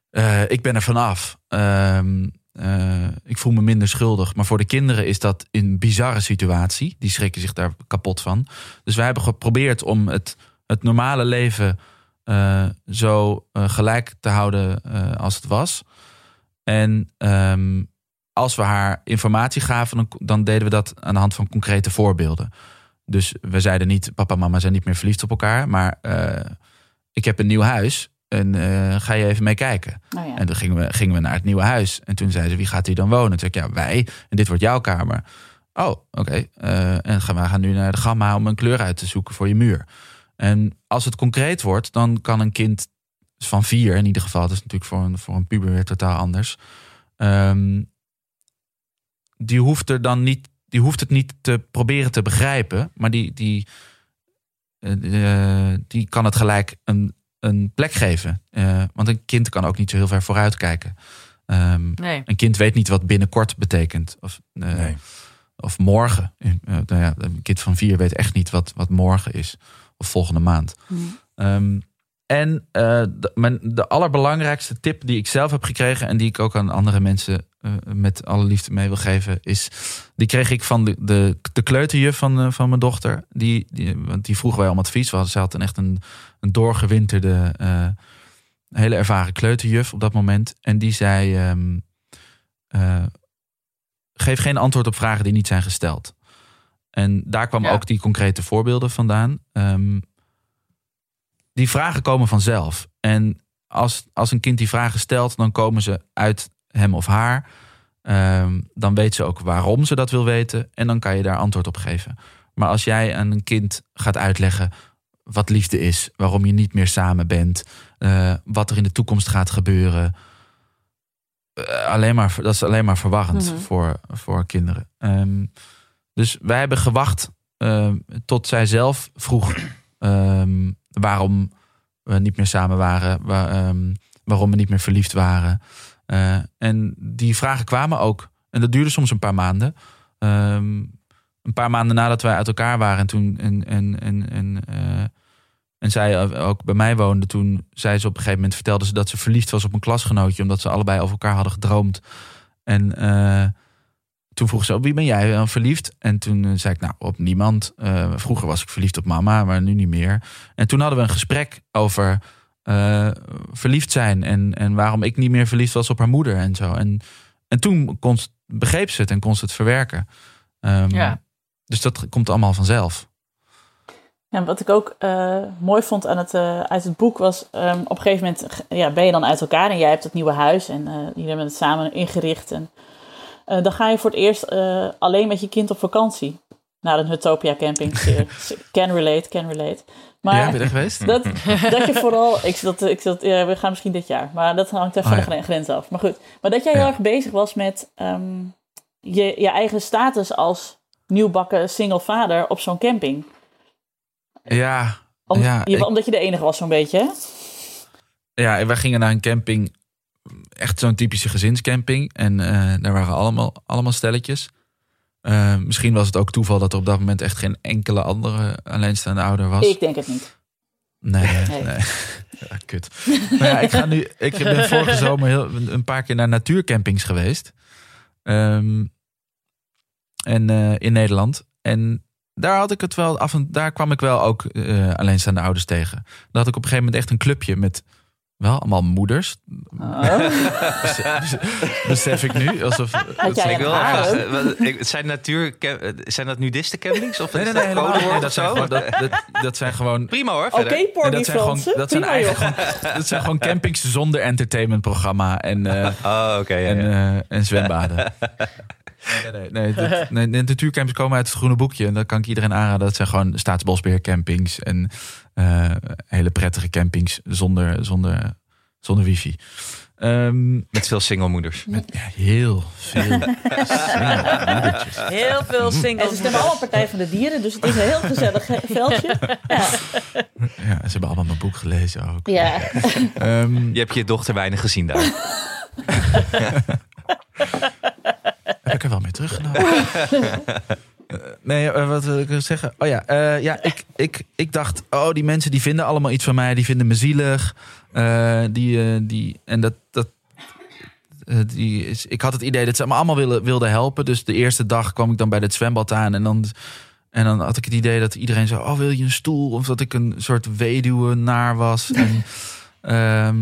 Eh, ik ben er vanaf. Eh, ik voel me minder schuldig. Maar voor de kinderen is dat een bizarre situatie. Die schrikken zich daar kapot van. Dus wij hebben geprobeerd om het, het normale leven eh, zo eh, gelijk te houden als het was. En ehm, als we haar informatie gaven, dan, dan deden we dat aan de hand van concrete voorbeelden. Dus we zeiden niet, papa en mama zijn niet meer verliefd op elkaar. Maar ik heb een nieuw huis en eh, ga je even mee kijken. Ja. En toen gingen we, gingen we naar het nieuwe huis. En toen zei ze, wie gaat hier dan wonen? Toen zei ik, ja, wij. En dit wordt jouw kamer. Oh, oké. Eh, en gaan, we gaan nu naar de gamma om een kleur uit te zoeken voor je muur. En als het concreet wordt, dan kan een kind van vier in ieder geval... dat is natuurlijk voor een, voor een puber weer totaal anders... Ehm, die hoeft er dan niet, die hoeft het niet te proberen te begrijpen, maar die, die, eh, die kan het gelijk een, een plek geven. Eh, want een kind kan ook niet zo heel ver vooruit kijken. Ehm, Nee. een kind weet niet wat binnenkort betekent. Of, eh, Nee. of morgen. Eh, nou ja, een kind van vier weet echt niet wat, wat morgen is. Of volgende maand. Ehm, en eh, de, mijn, de allerbelangrijkste tip die ik zelf heb gekregen... en die ik ook aan andere mensen eh, met alle liefde mee wil geven... is, die kreeg ik van de, de, de kleuterjuf van, eh, van mijn dochter. Die, die, want die vroegen wij om advies. Hadden, ze had een echt een, een doorgewinterde, hele ervaren kleuterjuf op dat moment. En die zei... ehm, eh, geef geen antwoord op vragen die niet zijn gesteld. En daar kwamen Ja. ook die concrete voorbeelden vandaan. Ehm, die vragen komen vanzelf. En als, als een kind die vragen stelt, dan komen ze uit hem of haar. Ehm, dan weet ze ook waarom ze dat wil weten. En dan kan je daar antwoord op geven. Maar als jij aan een kind gaat uitleggen wat liefde is, waarom je niet meer samen bent, eh, wat er in de toekomst gaat gebeuren. eh, alleen maar, dat is alleen maar verwarrend Mhm. voor, voor kinderen. Ehm, dus wij hebben gewacht ehm, tot zij zelf vroeg waarom we niet meer samen waren, ehm, waarom we niet meer verliefd waren. Eh, en die vragen kwamen ook. En dat duurde soms een paar maanden. Ehm, een paar maanden nadat wij uit elkaar waren en toen en, en, en, en, eh, en zij ook bij mij woonde, toen zei ze op een gegeven moment vertelde ze dat ze verliefd was op een klasgenootje, omdat ze allebei over elkaar hadden gedroomd. En eh, toen vroeg ze, op wie ben jij dan verliefd? En toen eh, zei ik, nou, op niemand. Eh, vroeger was ik verliefd op mama, maar nu niet meer. En toen hadden we een gesprek over eh, verliefd zijn en, en waarom ik niet meer verliefd was op haar moeder en zo. En, en toen kon, begreep ze het en kon ze het verwerken. Ehm, Ja. Dus dat komt allemaal vanzelf. Ja, wat ik ook eh, mooi vond aan het, eh, uit het boek was... ehm, op een gegeven moment ja, ben je dan uit elkaar en jij hebt het nieuwe huis... en eh, jullie hebben het samen ingericht. En, eh, dan ga je voor het eerst eh, alleen met je kind op vakantie. Naar een Hutopia camping. Can relate, can relate. Maar ja, ben je geweest? dat, dat je vooral... Ik zat, ik zat, ja, we gaan misschien dit jaar. Maar dat hangt even Oh, van de gren- grens af. Maar goed. Maar dat jij heel Ja. erg bezig was met ehm, je, je eigen status als nieuwbakken single vader op zo'n camping. Ja, Om, Ja, je- ik- omdat je de enige was zo'n beetje, hè? ja, wij gingen naar een camping. Echt zo'n typische gezinscamping. En eh, daar waren allemaal, allemaal stelletjes. Eh, misschien was het ook toeval dat er op dat moment echt geen enkele andere alleenstaande ouder was. Ik denk het niet. Nee, nee. Nee. Ja, kut. Maar ja, ik, ga nu, ik ben vorige zomer heel, een paar keer naar natuurcampings geweest. Ehm, en eh, in Nederland. En daar had ik het wel af en daar kwam ik wel ook alleenstaande ouders tegen. Daar had ik op een gegeven moment echt een clubje met wel allemaal moeders. Oh. Besef ik nu. Alsof, Had jij Ik wil vragen, zijn natuur, zijn dat nudistencampings? Of Nee, is nee, dat nee, dat, zijn gewoon, dat, dat, dat zijn gewoon Prima hoor, Oké, Porgy dat zijn gewoon, dat zijn eigenlijk gewoon, dat zijn gewoon campings zonder entertainmentprogramma en, eh, Oh, oké. ja, en, ja. eh, en zwembaden. Nee, nee, nee, nee, de natuurcampings komen uit het groene boekje. En dat kan ik iedereen aanraden. Dat zijn gewoon staatsbosbeheercampings en eh, hele prettige campings zonder, zonder, zonder wifi. Ehm, Met veel singlemoeders. met ja, heel veel. Heel veel En singles. ze stemmen allemaal Partij van de Dieren, dus het is een heel gezellig eh, veldje. Ja. Ja, ze hebben allemaal mijn boek gelezen ook. ja. Ehm, Je hebt je dochter weinig gezien daar. Heb ik er wel mee teruggenomen? Nee, eh, wat wil ik zeggen? Oh ja, eh, ja ik, ik, ik dacht, oh, die mensen die vinden allemaal iets van mij. Die vinden me zielig. Eh, die, die, en dat, dat, die is, ik had het idee dat ze me allemaal willen, wilden helpen. Dus de eerste dag kwam ik dan bij het zwembad aan. En dan, en dan had ik het idee dat iedereen zo, oh, wil je een stoel? Of dat ik een soort weduwe naar was. En, ehm,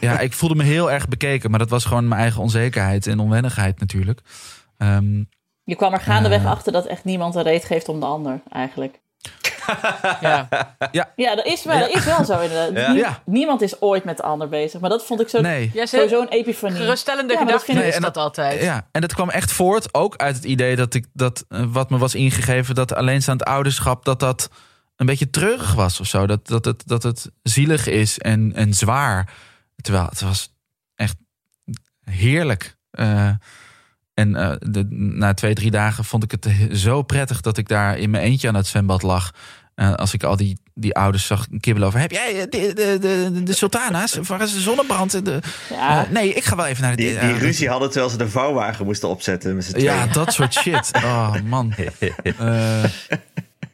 ja, ik voelde me heel erg bekeken. Maar dat was gewoon mijn eigen onzekerheid en onwennigheid natuurlijk. Ehm, Je kwam er gaandeweg Eh. achter dat echt niemand een reet geeft om de ander, eigenlijk. Ja. Ja, dat is, maar dat is wel zo inderdaad. Ja. Nie- Ja. Niemand is ooit met de ander bezig. Maar dat vond ik zo, Nee. Ja, sowieso een epifanie. Geruststellende Ja, dat gedachte vind ik- is en dat altijd. Ja, en dat kwam echt voort ook uit het idee dat ik dat eh, wat me was ingegeven, dat alleenstaand ouderschap, dat dat een beetje treurig was of zo. Dat, dat, het, dat het zielig is en, en zwaar. Terwijl het was echt heerlijk. Eh, en eh, de, na twee, drie dagen vond ik het zo prettig dat ik daar in mijn eentje aan het zwembad lag. Eh, als ik al die, die ouders zag kibbelen over... heb jij eh, de, de, de, de sultana's? Waar is de zonnebrand? De, Ja. eh, nee, ik ga wel even naar de... Die, eh, die ruzie hadden terwijl ze de vouwwagen moesten opzetten met ja, dat soort shit. Oh, man.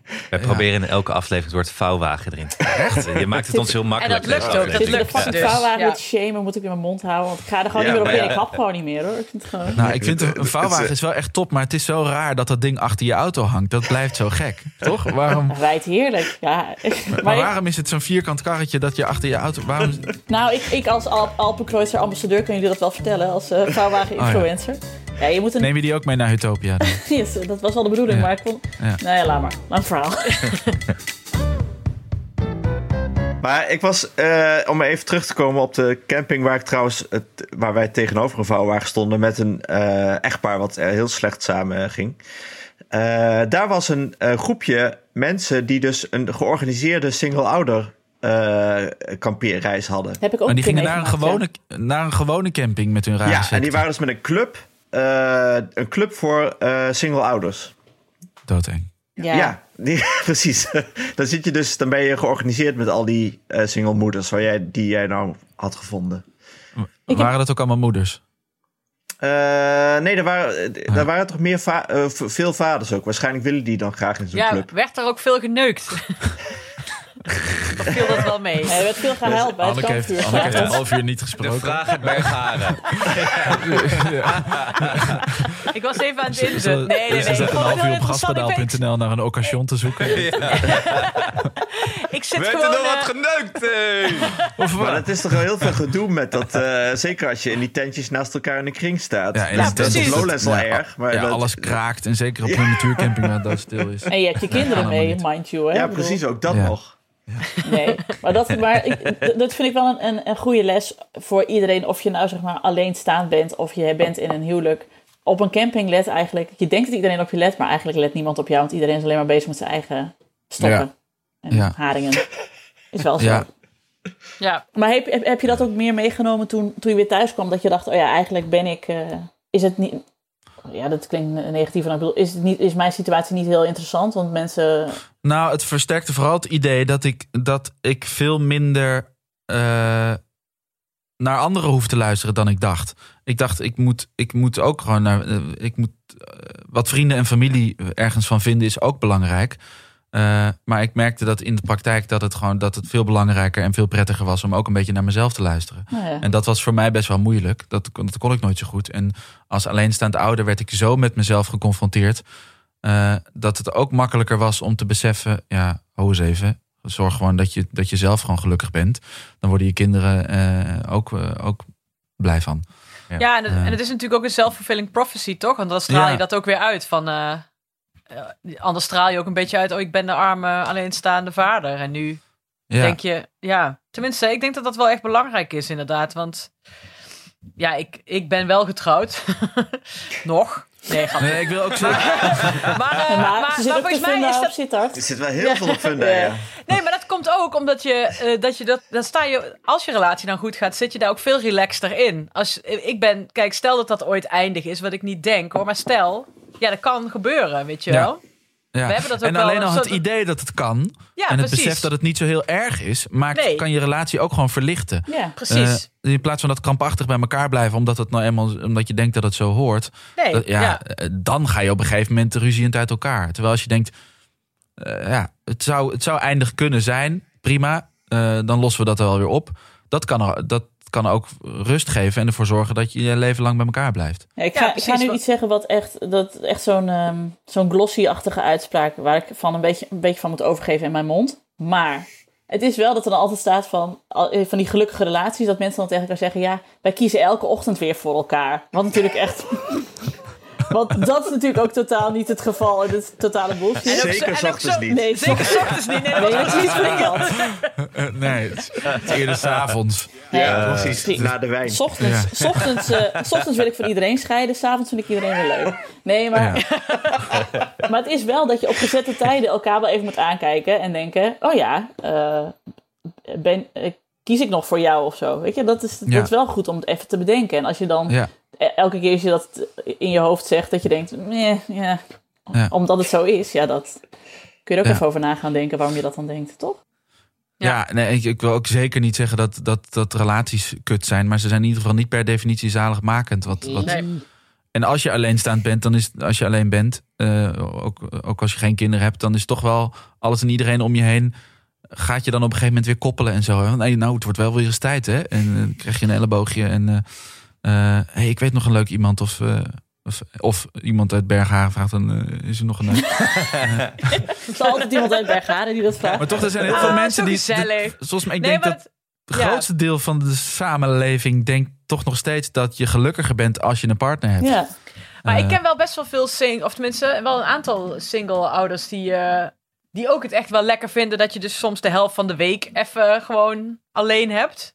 Eh, Wij proberen in elke aflevering het woord vouwwagen erin te krijgen. Je maakt het ons heel makkelijk. En dat lukt ook, dat lukt dus. vouwwagen Ja. te shamen, moet ik in mijn mond houden. Want ik ga er gewoon Ja, niet meer op maar in. ja. Ik hap gewoon niet meer hoor. Ik vind het gewoon... nou, ik vind een, vouwwagen het- is wel echt top, maar het is zo raar dat dat ding achter je auto hangt. Dat blijft zo gek, toch? Waarom, rijdt heerlijk. Ja. maar Maar waarom is het zo'n vierkant karretje dat je achter je auto... Waarom, nou, ik, ik als Al Alpenkreuzer ambassadeur kan jullie dat wel vertellen. Als eh vouwwagen-influencer. ja. je moet een... neem je die ook mee naar Utopia? Yes, dat was wel de bedoeling, Ja. maar ik kon... Ja. Nou ja, laat maar. Lang verhaal. Maar ik was, eh, om even terug te komen op de camping waar ik trouwens, het, waar wij tegenover een vouwwagen stonden met een eh, echtpaar wat eh, heel slecht samen ging. Eh, daar was een eh, groepje mensen die dus een georganiseerde single-ouder eh kampeerreis hadden. Heb ik ook Maar die gingen naar een, gewone, naar een gewone camping met hun rare Ja, en die waren dus met een club, eh, een club voor eh single-ouders. Doodeng. Ja. Ja, die, precies. dan zit je dus, dan ben je georganiseerd met al die eh single moeders waar jij, die jij nou had gevonden. Waren dat ook allemaal moeders? Eh, nee, er waren, eh, daar waren toch meer va- veel vaders ook. Waarschijnlijk willen die dan graag in zo'n Ja, club. werd er ook veel geneukt? viel dat wel mee? Er werd veel gehuild bij het Anneke heeft, kampvuur. Anneke heeft een half uur niet De gesproken. vraag uit Bergharen. Ik was even aan het Ze- inzetten. ze- Nee, nee, ze nee. Ik een het half uur op gaspedaal.nl naar een occasion te zoeken. Ik zit Werd er gewoon... nog wat eh, geneukt? Of Maar dat is toch wel heel veel gedoe met dat. eh, zeker als je in die tentjes naast elkaar in de kring staat. Ja, de is precies. op Lowlands al Ja, erg. Maar alles kraakt. En zeker op een natuurcamping waar dat stil is. En je hebt je kinderen mee, mind you. Hè? ja, precies, ook dat Ja. Nee, maar dat, maar ik, dat vind ik wel een, een, een goede les voor iedereen. Of je nou zeg maar alleenstaand bent of je bent in een huwelijk. Op een camping let eigenlijk... Je denkt dat iedereen op je let, maar eigenlijk let niemand op jou. Want iedereen is alleen maar bezig met zijn eigen stokken Ja. en Ja. haringen. Is wel zo. Ja. Ja, Maar heb, heb, heb je dat ook meer meegenomen toen, toen je weer thuis kwam? Dat je dacht, oh ja, eigenlijk ben ik... eh, is het niet... Ja, dat klinkt negatief. maar ik bedoel, is, het niet, is mijn situatie niet heel interessant? Want mensen... Nou, het versterkte vooral het idee dat ik, dat ik veel minder eh, naar anderen hoef te luisteren dan ik dacht. Ik dacht, ik moet, ik moet ook gewoon naar. ik moet, eh, wat vrienden en familie ergens van vinden is ook belangrijk. Eh, maar ik merkte dat in de praktijk dat het gewoon dat het veel belangrijker en veel prettiger was om ook een beetje naar mezelf te luisteren. Nou ja. En dat was voor mij best wel moeilijk. Dat, kon- dat kon ik nooit zo goed. En als alleenstaand ouder werd ik zo met mezelf geconfronteerd. eh, dat het ook makkelijker was om te beseffen. Ja, ho eens even. Zorg gewoon dat je, dat je zelf gewoon gelukkig bent. Dan worden je kinderen eh, ook, ook blij van. ja en, het, Ja. en het is natuurlijk ook een self-fulfilling prophecy, toch? Want dan straal Ja. je dat ook weer uit. Van, anders straal je ook een beetje uit... oh, ik ben de arme, alleenstaande vader. En nu Ja, denk je... Ja, tenminste, ik denk dat dat wel echt belangrijk is, inderdaad. Want ja, ik, ik ben wel getrouwd. Nog. Nee, ik wil ook zeggen. Maar, eh, maar, maar, zit maar ook volgens mij is op dat... Sittard. Er zit wel heel veel op funda, ja. Nee, maar dat komt ook omdat je, eh, dat je dat, dan sta je, als je relatie dan goed gaat, zit je daar ook veel relaxter in. Als, ik ben, kijk, stel dat dat ooit eindig is, wat ik niet denk hoor, maar stel, ja, dat kan gebeuren, weet je wel. Ja. We hebben dat ook en alleen een al het soort- idee dat het kan. Ja, en het precies. besef dat het niet zo heel erg is. Maakt, Nee. kan je relatie ook gewoon verlichten. Ja. Precies. Eh, in plaats van dat krampachtig bij elkaar blijven, omdat, het nou eenmaal, omdat je denkt dat het zo hoort. nee, dat- ja, ja. eh, Dan ga je op een gegeven moment ruziend uit elkaar. Terwijl als je denkt, eh, ja, het zou, het zou eindig kunnen zijn, prima, dan lossen we dat wel weer op. Dat kan, er- dat kan ook rust geven en ervoor zorgen dat je je leven lang bij elkaar blijft. Ja, ik, Ja, ga, ik precies, ga nu wat- iets zeggen wat echt, dat, echt zo'n ehm, zo'n glossy-achtige uitspraak... waar ik van een, beetje, een beetje van moet overgeven in mijn mond. Maar het is wel dat er dan altijd staat van, eh, van die gelukkige relaties... dat mensen dan tegen elkaar zeggen... ja, wij kiezen elke ochtend weer voor elkaar. Wat natuurlijk echt... Want dat is natuurlijk ook totaal niet het geval. En het is totale bullshit. Zeker ochtends zo- niet. Nee, Zeker s ochtends niet. Nee, Nee, dat dat is niet voor iemand. Eh, nee, eerder s'avonds. Ja, precies. Na de wijn. S ochtends, s ochtends, eh, s ochtends wil ik van iedereen scheiden, s'avonds vind ik iedereen weer leuk. Nee, maar, maar het is wel dat je op gezette tijden elkaar wel even moet aankijken en denken: oh ja, eh, ben, kies ik nog voor jou of zo? Weet je, dat is, Ja. dat is wel goed om het even te bedenken. En als je dan Ja. Elke keer als je dat in je hoofd zegt, dat je denkt: nee, ja, Ja. omdat het zo is, ja, dat kun je er ook Ja. even over na gaan denken waarom je dat dan denkt, toch? Ja, nee, ik, ik wil ook zeker niet zeggen dat, dat, dat relaties kut zijn. Maar ze zijn in ieder geval niet per definitie zaligmakend. Wat, wat, Nee. En als je alleenstaand bent, dan is als je alleen bent, eh, ook, ook als je geen kinderen hebt, dan is toch wel alles en iedereen om je heen. Gaat je dan op een gegeven moment weer koppelen en zo. Hè? Nee, nou, het wordt wel weer eens tijd, hè? En dan krijg je een elleboogje. En eh, eh, hey, ik weet nog een leuk iemand. Of, eh, of, of iemand uit Bergharen vraagt dan, eh, is er nog een leuk? Er is altijd iemand uit Bergharen die dat vraagt. Maar toch, er zijn heel veel Ah, mensen zo die... gezellig. Zoals ik Nee, denk dat het- het ja. grootste deel van de samenleving denkt toch nog steeds dat je gelukkiger bent als je een partner hebt. Ja. Maar ik Eh. ken wel best wel veel single, of tenminste wel een aantal single ouders die, eh, die ook het echt wel lekker vinden dat je dus soms de helft van de week even gewoon alleen hebt.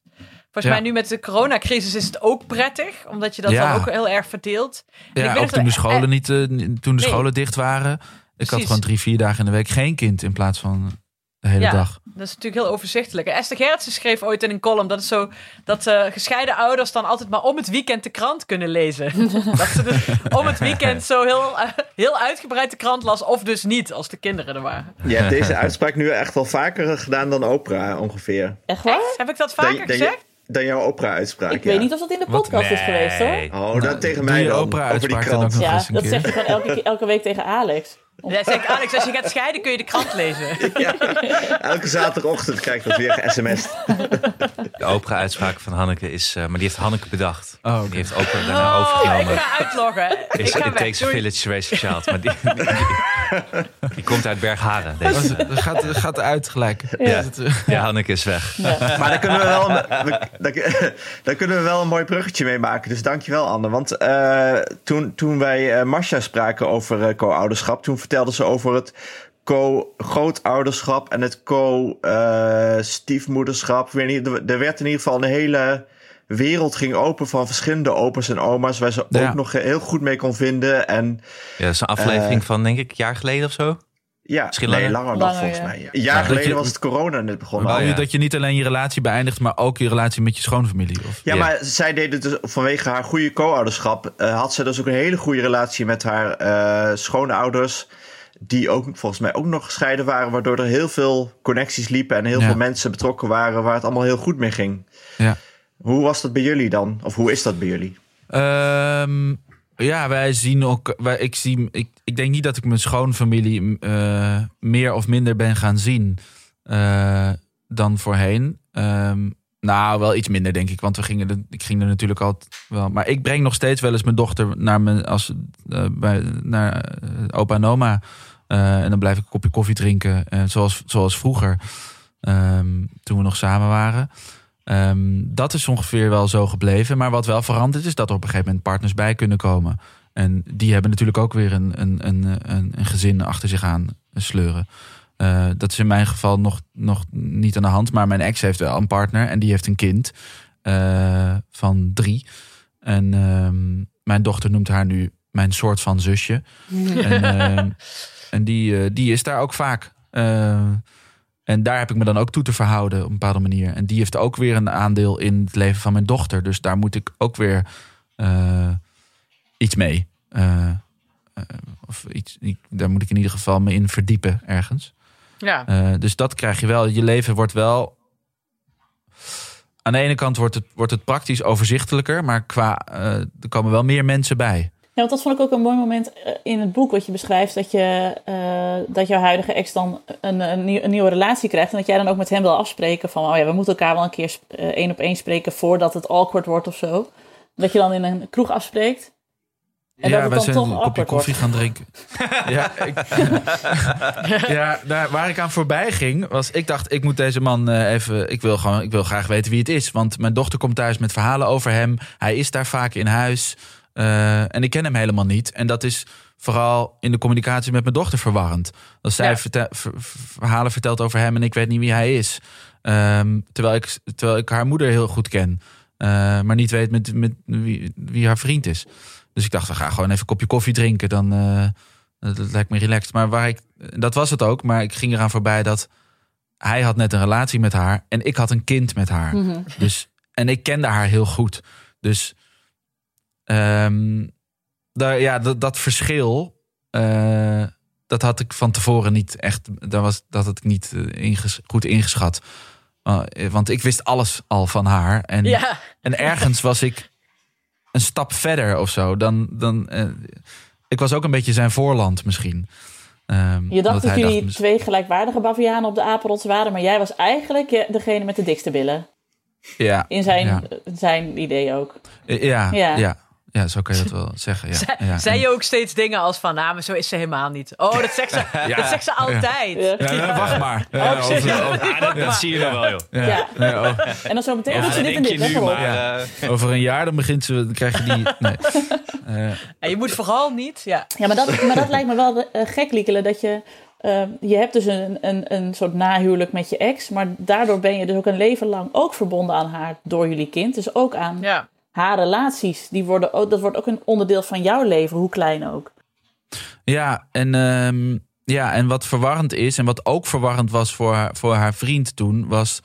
Volgens Ja. mij nu met de coronacrisis is het ook prettig, omdat je dat Ja. dan ook heel erg verdeelt. En ik Ja, weet ook toen de scholen, eh, niet, eh, toen de nee. scholen dicht waren. Ik had gewoon drie, vier dagen in de week geen kind in plaats van de hele Ja. dag. Dat is natuurlijk heel overzichtelijk. Esther Gerritsen schreef ooit in een column dat het zo dat eh, gescheiden ouders dan altijd maar om het weekend de krant kunnen lezen. dat ze dus om het weekend zo heel, heel uitgebreid de krant las, of dus niet als de kinderen er waren. Je hebt deze uitspraak nu echt wel vaker gedaan dan Oprah ongeveer. Echt waar? Heb ik dat vaker Dan, dan, gezegd? je- dan jouw Oprah-uitspraak. Ik ja. weet niet of dat in de podcast is geweest hoor. Oh, dat tegen doe mij dan. Over die Oprah-uitspraak dan ook krant. nog Ja, eens een dat keer. zeg je gewoon elke, keer- elke week tegen Alex. Ja, zeg ik, Alex, als je gaat scheiden kun je de krant lezen. Elke zaterdagochtend krijg ik dat weer ge-sms'd. De Oprah-uitspraak van Hanneke is... eh, maar die heeft Hanneke bedacht. Oh. Die heeft Oprah daarna Oh, ik overgenomen. ga uitloggen. Ik Is, ga it weg. takes a village to raise a child. Maar die, die, die- die komt uit Bergharen. Deze. Dat gaat, dat gaat uit gelijk. Ja. Eh, Ja, Hanneke is weg. Maar daar kunnen we wel, een- we- daar, daar kunnen we wel een mooi bruggetje mee maken. Dus dankjewel, Anne. Want eh, toen, toen wij eh Marcia spraken over eh, co-ouderschap, toen vertelde ze over het co-grootouderschap en het co-stiefmoederschap. Ik weet niet, er er werd in ieder geval een hele wereld ging open van verschillende opa's en oma's, waar ze Ja. ook nog heel goed mee kon vinden. En Ja, dat is een aflevering Eh, van, denk ik, een jaar geleden of zo. ja, Misschien nee, langer? langer nog Langer, volgens ja. mij. Een jaar geleden je- was het corona net begonnen. wou Oh, je ja. dat je niet alleen je relatie beëindigt, maar ook je relatie met je schoonfamilie? Of? Ja, Ja. maar zij deed het dus vanwege haar goede co-ouderschap. eh, had ze dus ook een hele goede relatie met haar eh schoonouders. Die ook volgens mij ook nog gescheiden waren. Waardoor er heel veel connecties liepen. En heel Ja. veel mensen betrokken waren. Waar het allemaal heel goed mee ging. Ja. Hoe was dat bij jullie dan? Of hoe is dat bij jullie? Ehm, ja, wij zien ook. Ik, zie, ik, ik denk niet dat ik mijn schoonfamilie eh, meer of minder ben gaan zien eh, dan voorheen. Ehm, nou, wel iets minder, denk ik. Want we gingen ik ging er natuurlijk altijd wel. Maar ik breng nog steeds wel eens mijn dochter naar, mijn, als, eh, bij, naar opa en oma. En dan blijf ik een kopje koffie drinken. zoals, zoals vroeger. ehm, toen we nog samen waren. Ehm, dat is ongeveer wel zo gebleven. Maar wat wel veranderd is dat er op een gegeven moment partners bij kunnen komen. En die hebben natuurlijk ook weer een, een, een, een, een gezin achter zich aan sleuren. Eh, dat is in mijn geval nog, nog niet aan de hand. Maar mijn ex heeft wel een partner en die heeft een kind eh, van drie. En ehm, mijn dochter noemt haar nu mijn soort van zusje. en ehm, en die, eh, die is daar ook vaak. En daar heb ik me dan ook toe te verhouden op een bepaalde manier. En die heeft ook weer een aandeel in het leven van mijn dochter. Dus daar moet ik ook weer eh, iets mee. Eh, eh, of iets, daar moet ik in ieder geval me in verdiepen ergens. Ja. Dus dat krijg je wel. Je leven wordt wel. Aan de ene kant wordt het, wordt het praktisch overzichtelijker, maar qua, er komen wel meer mensen bij. Ja, want dat vond ik ook een mooi moment eh, in het boek wat je beschrijft. Dat, je, eh, dat jouw huidige ex dan een, een, nieuw- een nieuwe relatie krijgt. En dat jij dan ook met hem wil afspreken van... oh ja, we moeten elkaar wel een keer eh, één op één spreken voordat het awkward wordt of zo. Dat je dan in een kroeg afspreekt. En dat het wij dan zijn toch een kopje koffie wordt. gaan drinken. ja, ik, ja daar, waar ik aan voorbij ging, was ik dacht, ik moet deze man eh, even, ik wil gewoon, ik wil graag weten wie het is. Want mijn dochter komt thuis met verhalen over hem. Hij is daar vaak in huis. Eh, en ik ken hem helemaal niet. En dat is vooral in de communicatie met mijn dochter verwarrend. Als zij Ja. vertel- ver- verhalen vertelt over hem en ik weet niet wie hij is. Ehm, terwijl, ik, terwijl ik haar moeder heel goed ken. Eh, maar niet weet met, met wie, wie haar vriend is. Dus ik dacht, we gaan gewoon even een kopje koffie drinken. Dan eh, dat, dat lijkt me relaxed. Maar waar ik, dat was het ook. Maar ik ging eraan voorbij dat hij had net een relatie met haar. En ik had een kind met haar. Mhm. Dus, en ik kende haar heel goed. Dus ehm, daar, ja, dat, dat verschil, eh, dat had ik van tevoren niet echt, dat, was, dat had ik niet eh, inges- goed ingeschat. Uh, want ik wist alles al van haar. En, Ja, en ergens was ik een stap verder of zo. Dan, dan, eh, ik was ook een beetje zijn voorland misschien. Ehm, Je dacht dat jullie dacht, twee gelijkwaardige bavianen op de apenrots waren, maar jij was eigenlijk eh, degene met de dikste billen. ja, In zijn, Ja. zijn idee ook. ja, ja, Ja. Ja. zo kan je dat wel zeggen. Ja, zei je ook steeds dingen als van, nou, maar zo is ze helemaal niet. Oh, dat zegt ze, dat zegt ze altijd. Ja. Ja, ja, wacht maar. Dat, zie je nog wel, joh. ja. Ja. Nee, oh, En dan zo meteen Ja, doet ze dit en dit. nu, maar eh, over een jaar dan begint ze, dan krijg je die. Nee. Eh, En je moet vooral niet, ja. Ja, maar dat, maar dat lijkt me wel eh, gek, Liekele, dat je... eh, je hebt dus een, een, een soort nahuwelijk met je ex, maar daardoor ben je dus ook een leven lang ook verbonden aan haar door jullie kind. Dus ook aan ja. Haar relaties. Die worden ook, dat wordt ook een onderdeel van jouw leven, hoe klein ook. ja, en, ehm, ja, en wat verwarrend is, en wat ook verwarrend was voor haar, voor haar vriend toen, was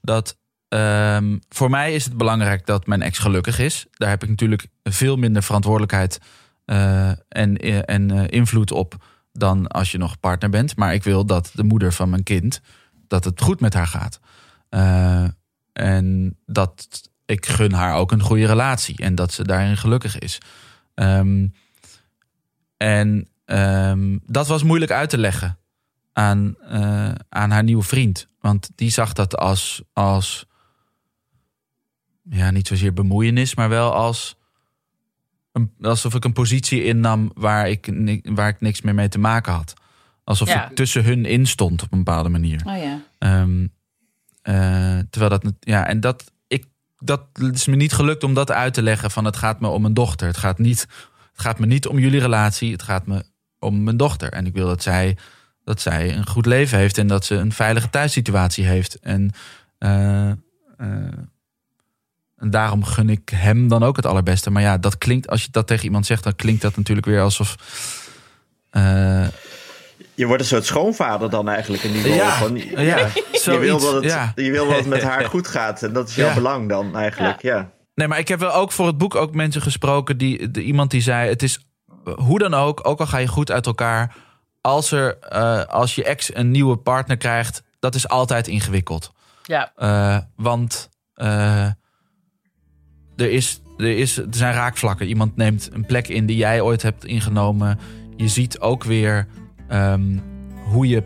dat. ehm, voor mij is het belangrijk dat mijn ex gelukkig is. Daar heb ik natuurlijk veel minder verantwoordelijkheid eh, en, en eh, invloed op dan als je nog partner bent. Maar ik wil dat de moeder van mijn kind, dat het goed met haar gaat. Eh, en dat ik gun haar ook een goede relatie en dat ze daarin gelukkig is. Ehm, en ehm, dat was moeilijk uit te leggen aan, eh, aan haar nieuwe vriend. Want die zag dat als, als ja, niet zozeer bemoeienis, maar wel als een, alsof ik een positie innam waar ik, waar ik niks meer mee te maken had. Alsof Ja. ik tussen hun in stond op een bepaalde manier. Oh ja. Ehm, eh, terwijl dat, ja, en dat, dat is me niet gelukt om dat uit te leggen van het gaat me om een dochter. Het gaat, niet, het gaat me niet om jullie relatie, het gaat me om mijn dochter. En ik wil dat zij, dat zij een goed leven heeft en dat ze een veilige thuissituatie heeft. En, eh, eh, en daarom gun ik hem dan ook het allerbeste. Maar ja, dat klinkt, als je dat tegen iemand zegt, dan klinkt dat natuurlijk weer alsof. eh, Je wordt een soort schoonvader dan eigenlijk in die rol. ja, Van, ja, je, wil dat het, ja. je wil dat het met haar goed gaat. En dat is jouw Ja. belang dan eigenlijk. Ja. Nee, maar ik heb wel ook voor het boek ook mensen gesproken die de, iemand die zei: het is eh, hoe dan ook, ook al ga je goed uit elkaar, als er eh, als je ex een nieuwe partner krijgt, dat is altijd ingewikkeld. Ja, Eh, want eh, er, is, er, is, er zijn raakvlakken. Iemand neemt een plek in die jij ooit hebt ingenomen. Je ziet ook weer ehm, hoe je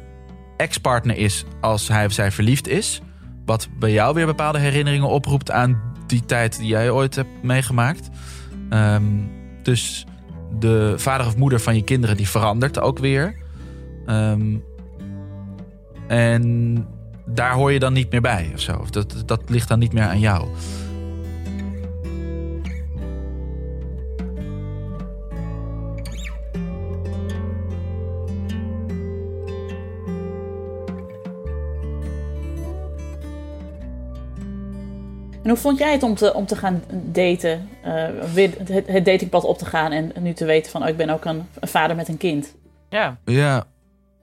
ex-partner is als hij of zij verliefd is. Wat bij jou weer bepaalde herinneringen oproept aan die tijd die jij ooit hebt meegemaakt. Ehm, dus de vader of moeder van je kinderen die verandert ook weer. Ehm, en daar hoor je dan niet meer bij of zo. Dat, dat ligt dan niet meer aan jou. En hoe vond jij het om te, om te gaan daten? eh, weer het, het datingpad op te gaan en nu te weten van... Oh, ik ben ook een, een vader met een kind. ja. Ja.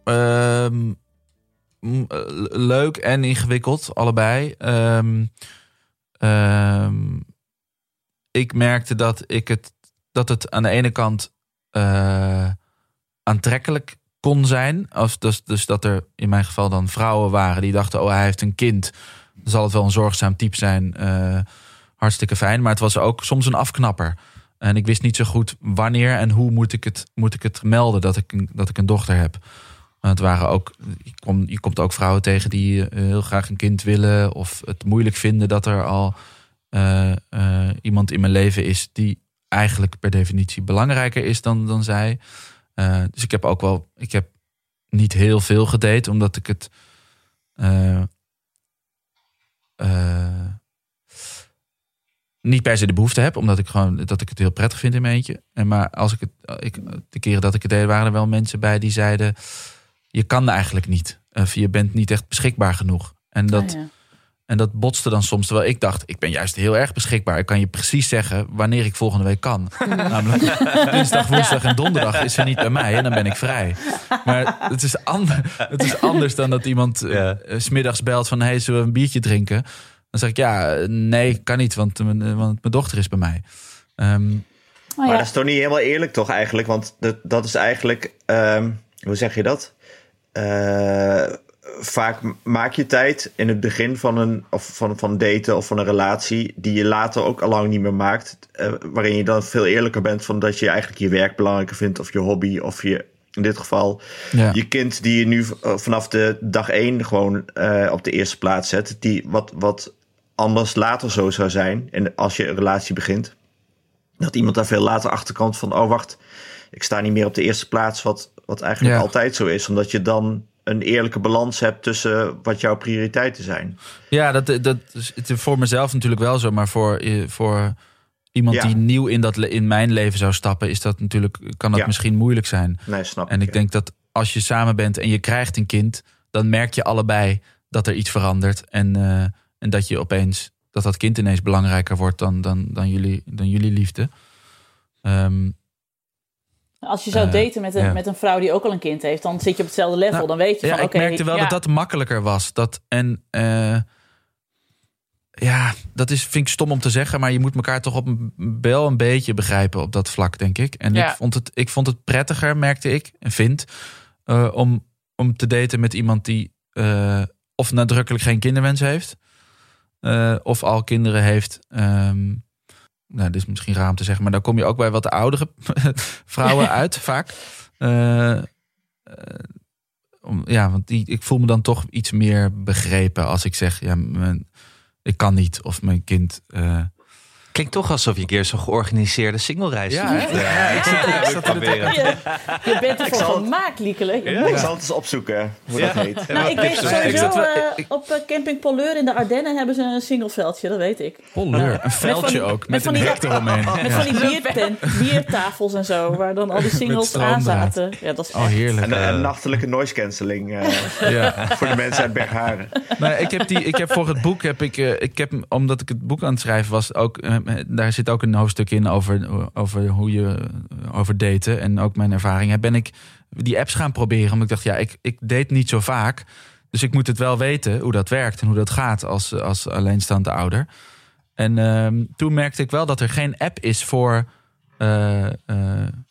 ehm, eh, leuk en ingewikkeld, allebei. Ehm, ehm, ik merkte dat, ik het, dat het aan de ene kant eh, aantrekkelijk kon zijn. Als, dus, dus dat er in mijn geval dan vrouwen waren die dachten... oh, hij heeft een kind. Dan zal het wel een zorgzaam type zijn. eh, hartstikke fijn. Maar het was ook soms een afknapper. En ik wist niet zo goed wanneer en hoe moet ik het, moet ik het melden dat ik, dat ik een dochter heb. Het waren ook, je, kom, je komt ook vrouwen tegen die eh, heel graag een kind willen. Of het moeilijk vinden dat er al eh, iemand in mijn leven is die eigenlijk per definitie belangrijker is dan, dan zij. Dus ik heb ook wel, ik heb niet heel veel gedate, omdat ik het. Eh, eh, niet per se de behoefte heb, omdat ik gewoon dat ik het heel prettig vind in mijn eentje. En maar als ik het, ik, de keren dat ik het deed, waren er wel mensen bij die zeiden: je kan eigenlijk niet, of je bent niet echt beschikbaar genoeg. En dat, Ah. En dat botste dan soms, terwijl ik dacht: ik ben juist heel erg beschikbaar. Ik kan je precies zeggen wanneer ik volgende week kan. Namelijk dinsdag, woensdag en donderdag is er niet bij mij en dan ben ik vrij. Maar het is, ander, het is anders dan dat iemand eh, Ja. 's smiddags belt van: hey, zullen we een biertje drinken? Dan zeg ik ja, nee, kan niet, want, eh, want mijn dochter is bij mij. Ehm, Oh, Maar dat is toch niet helemaal eerlijk, toch eigenlijk? Want dat, dat is eigenlijk, ehm, hoe zeg je dat? Eh, vaak maak je tijd in het begin van een of van, van daten of van een relatie, die je later ook al lang niet meer maakt. eh, waarin je dan veel eerlijker bent van dat je eigenlijk je werk belangrijker vindt, of je hobby, of je in dit geval ja. je kind die je nu eh, vanaf de dag één gewoon eh, op de eerste plaats zet, die wat, wat anders later zo zou zijn. En als je een relatie begint, dat iemand daar veel later achter komt van, oh wacht, ik sta niet meer op de eerste plaats, wat, wat eigenlijk Ja. altijd zo is, omdat je dan een eerlijke balans hebt tussen wat jouw prioriteiten zijn. Ja, dat, dat is het is voor mezelf natuurlijk wel zo, maar voor, eh, voor iemand Ja. die nieuw in, dat, in mijn leven zou stappen, is dat natuurlijk, kan dat Ja. misschien moeilijk zijn. Nee, snap En ik ja. denk dat als je samen bent en je krijgt een kind, dan merk je allebei dat er iets verandert. En, eh, en dat je opeens dat dat kind ineens belangrijker wordt dan, dan, dan, jullie, dan jullie liefde. Ehm, Als je zou Eh, daten met een, ja. met een vrouw die ook al een kind heeft, dan zit je op hetzelfde level. Nou, dan weet je ja, van, ik oké, merkte wel ja. dat dat makkelijker was. Dat, en eh, ja, dat is, vind ik stom om te zeggen, maar je moet elkaar toch op wel een beetje begrijpen op dat vlak, denk ik. En ik, vond het, ik vond het prettiger, merkte ik, en vind, eh, om, om te daten met iemand die of nadrukkelijk geen kinderwens heeft, of al kinderen heeft. Ehm, nou, dit is misschien raar om te zeggen, maar dan kom je ook bij wat oudere vrouwen uit, vaak. Eh, eh, om, ja, want die, ik voel me dan toch iets meer begrepen als ik zeg, ja, mijn, ik kan niet. Of mijn kind. eh, Klinkt toch alsof je een keer zo'n georganiseerde singlereis Ja, doet. hè? Ja, ik zit ik zat er proberen. je, je bent ervoor gemaakt, Liekele. Ik zal het eens opzoeken hoe Ja. dat heet. Nou, ik weet sowieso, Ik eh, ik- op eh, camping Polleur in de Ardennen hebben ze een singleveldje, dat weet ik. Polleur. Een veldje ook. met Met van een die- hek eromheen. Met Ja. van die biertent, biertafels en zo, waar dan al die singles aan zaten. Ja, dat is Oh, heerlijk. En, en nachtelijke noise cancelling eh, Ja. voor de mensen uit Bergharen. Nee, ik heb, die, ik heb voor het boek, heb ik, eh, ik heb, omdat ik het boek aan het schrijven was, ook, eh, daar zit ook een hoofdstuk in over, over hoe je eh, over daten en ook mijn ervaringen. Ben ik die apps gaan proberen, omdat ik dacht, ja, ik, ik date niet zo vaak. Dus ik moet het wel weten hoe dat werkt en hoe dat gaat als, als alleenstaande ouder. En ehm, toen merkte ik wel dat er geen app is voor eh, eh,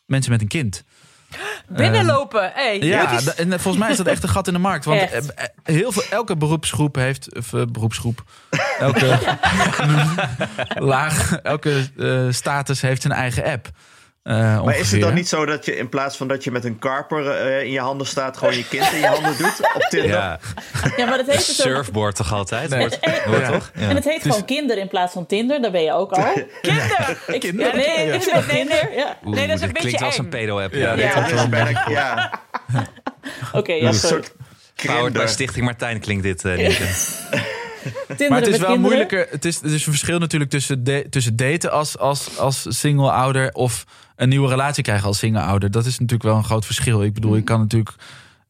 mensen met een kind. Binnenlopen. Hey, Ja, is- en volgens mij is dat echt een gat in de markt. Want Echt. eh, eh, heel veel, elke beroepsgroep heeft. Of, eh, beroepsgroep. Elke laag, elke eh, status heeft zijn eigen app. Eh, Maar is het dan niet zo dat je in plaats van dat je met een karper eh, in je handen staat, gewoon je kind in je handen doet op Tinder? Ja, Ja, maar dat heet dus ook... surfboard toch altijd? Nee. Hoort, hoort Ja. toch? Ja. En het heet gewoon kinder in plaats van Tinder, daar ben je ook al. Kinder. Ik, Kinder? Nee. Ja. Oeh, Nee, dat is een beetje klinkt als een pedo-app. Ja, Oké, ja, een sorry. soort Powered by. Stichting Martijn klinkt dit eh. Tinderen Maar het is wel kinderen. moeilijker. Het is, er is een verschil natuurlijk tussen, de- tussen daten als, als, als single ouder of een nieuwe relatie krijgen als single ouder. Dat is natuurlijk wel een groot verschil. Ik bedoel, ik kan natuurlijk.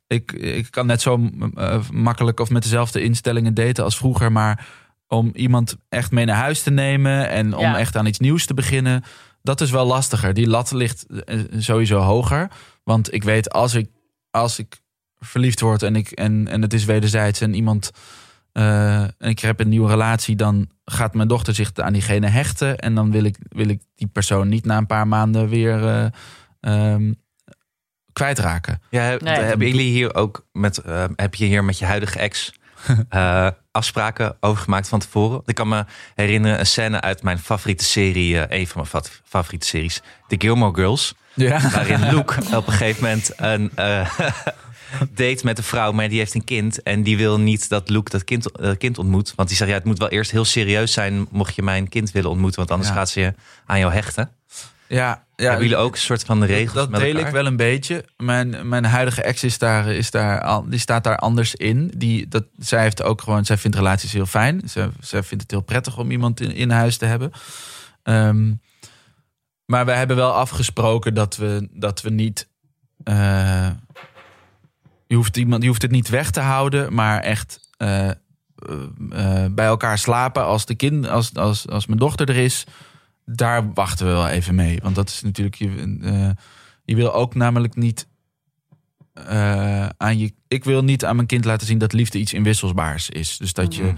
Ik, ik kan net zo eh, makkelijk of met dezelfde instellingen daten als vroeger. Maar om iemand echt mee naar huis te nemen en om Ja. echt aan iets nieuws te beginnen, dat is wel lastiger. Die lat ligt eh, sowieso hoger. Want ik weet als ik, als ik verliefd word en, ik, en, en het is wederzijds en iemand eh, en ik heb een nieuwe relatie, dan gaat mijn dochter zich aan diegene hechten. En dan wil ik, wil ik die persoon niet na een paar maanden weer eh, ehm, kwijtraken. Ja, heb- Nee. hebben jullie hier ook met, eh, heb je hier met je huidige ex eh, afspraken over gemaakt van tevoren? Ik kan me herinneren een scène uit mijn favoriete serie, een van mijn fa- favoriete series, The Gilmore Girls. Ja. Waarin Luke op een gegeven moment een eh, date met een vrouw, maar die heeft een kind. En die wil niet dat Luke dat kind, eh, kind ontmoet. Want die zegt, ja, het moet wel eerst heel serieus zijn mocht je mijn kind willen ontmoeten. Want anders Ja. gaat ze je aan jou hechten. Ja, Hebben jullie ook een soort van regels dat met deel ik wel een beetje. Mijn, mijn huidige ex is daar, is daar, die staat daar anders in. Die, dat, zij heeft ook gewoon, zij vindt relaties heel fijn. Zij, zij vindt het heel prettig om iemand in, in huis te hebben. Ehm, maar we hebben wel afgesproken dat we, dat we niet. eh, je, hoeft iemand, je hoeft het niet weg te houden, maar echt eh, eh, eh, bij elkaar slapen als, de kind, als, als, als mijn dochter er is daar wachten we wel even mee. Want dat is natuurlijk. Je, je wil ook namelijk niet. aan je, ik wil niet aan mijn kind laten zien dat liefde iets inwisselbaars is. Dus dat je,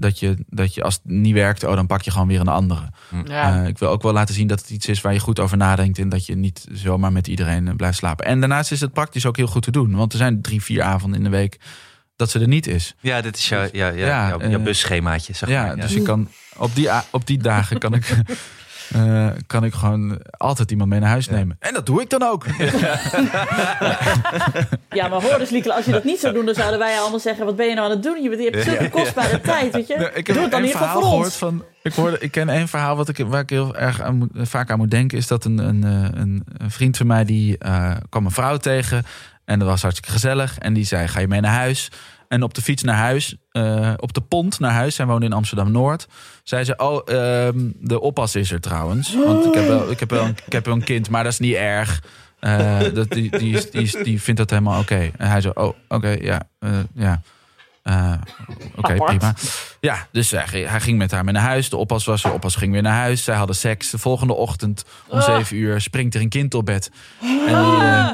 dat je, dat je als het niet werkt, oh, dan pak je gewoon weer een andere. Ja. Eh, ik wil ook wel laten zien dat het iets is waar je goed over nadenkt. En dat je niet zomaar met iedereen eh, blijft slapen. En daarnaast is het praktisch ook heel goed te doen. Want er zijn drie, vier avonden in de week dat ze er niet is. Ja, dit is jouw, ja, ja, Ja, jouw, jouw eh, busschemaatje, zeg Ja, maar. dus ik kan op die, op die dagen kan ik, eh, kan ik gewoon altijd iemand mee naar huis nemen. En dat doe ik dan ook. Ja, maar hoor dus, Lieke, als je dat niet zou doen, dan zouden wij allemaal zeggen: wat ben je nou aan het doen? Je, hebt zulke kostbare tijd, weet je? Ja, ik heb Doe het dan een in ieder geval verhaal voor ons. van. Ik, hoorde, ik ken één verhaal wat ik, waar ik heel erg aan moet, vaak aan moet denken. Is dat een, een, eh, een, een vriend van mij die eh, kwam een vrouw tegen. En dat was hartstikke gezellig. En die zei: Ga je mee naar huis? En op de fiets naar huis, eh, op de pont naar huis, zij woonde in Amsterdam Noord. Zei ze: Oh, ehm, de oppas is er trouwens. Want ik heb, wel, ik, heb wel een, ik heb wel een kind, maar dat is niet erg. Eh, dat, die, die, is- die, die vindt dat helemaal oké. En hij zo: Oh, oké, ja. eh, ja. Oké, prima. Ja, dus hij, ging- hij ging met haar mee naar huis. De oppas was er, oppas ging weer naar huis. Zij hadden seks. De volgende ochtend om Ah. zeven uur springt er een kind op bed. En, die, eh,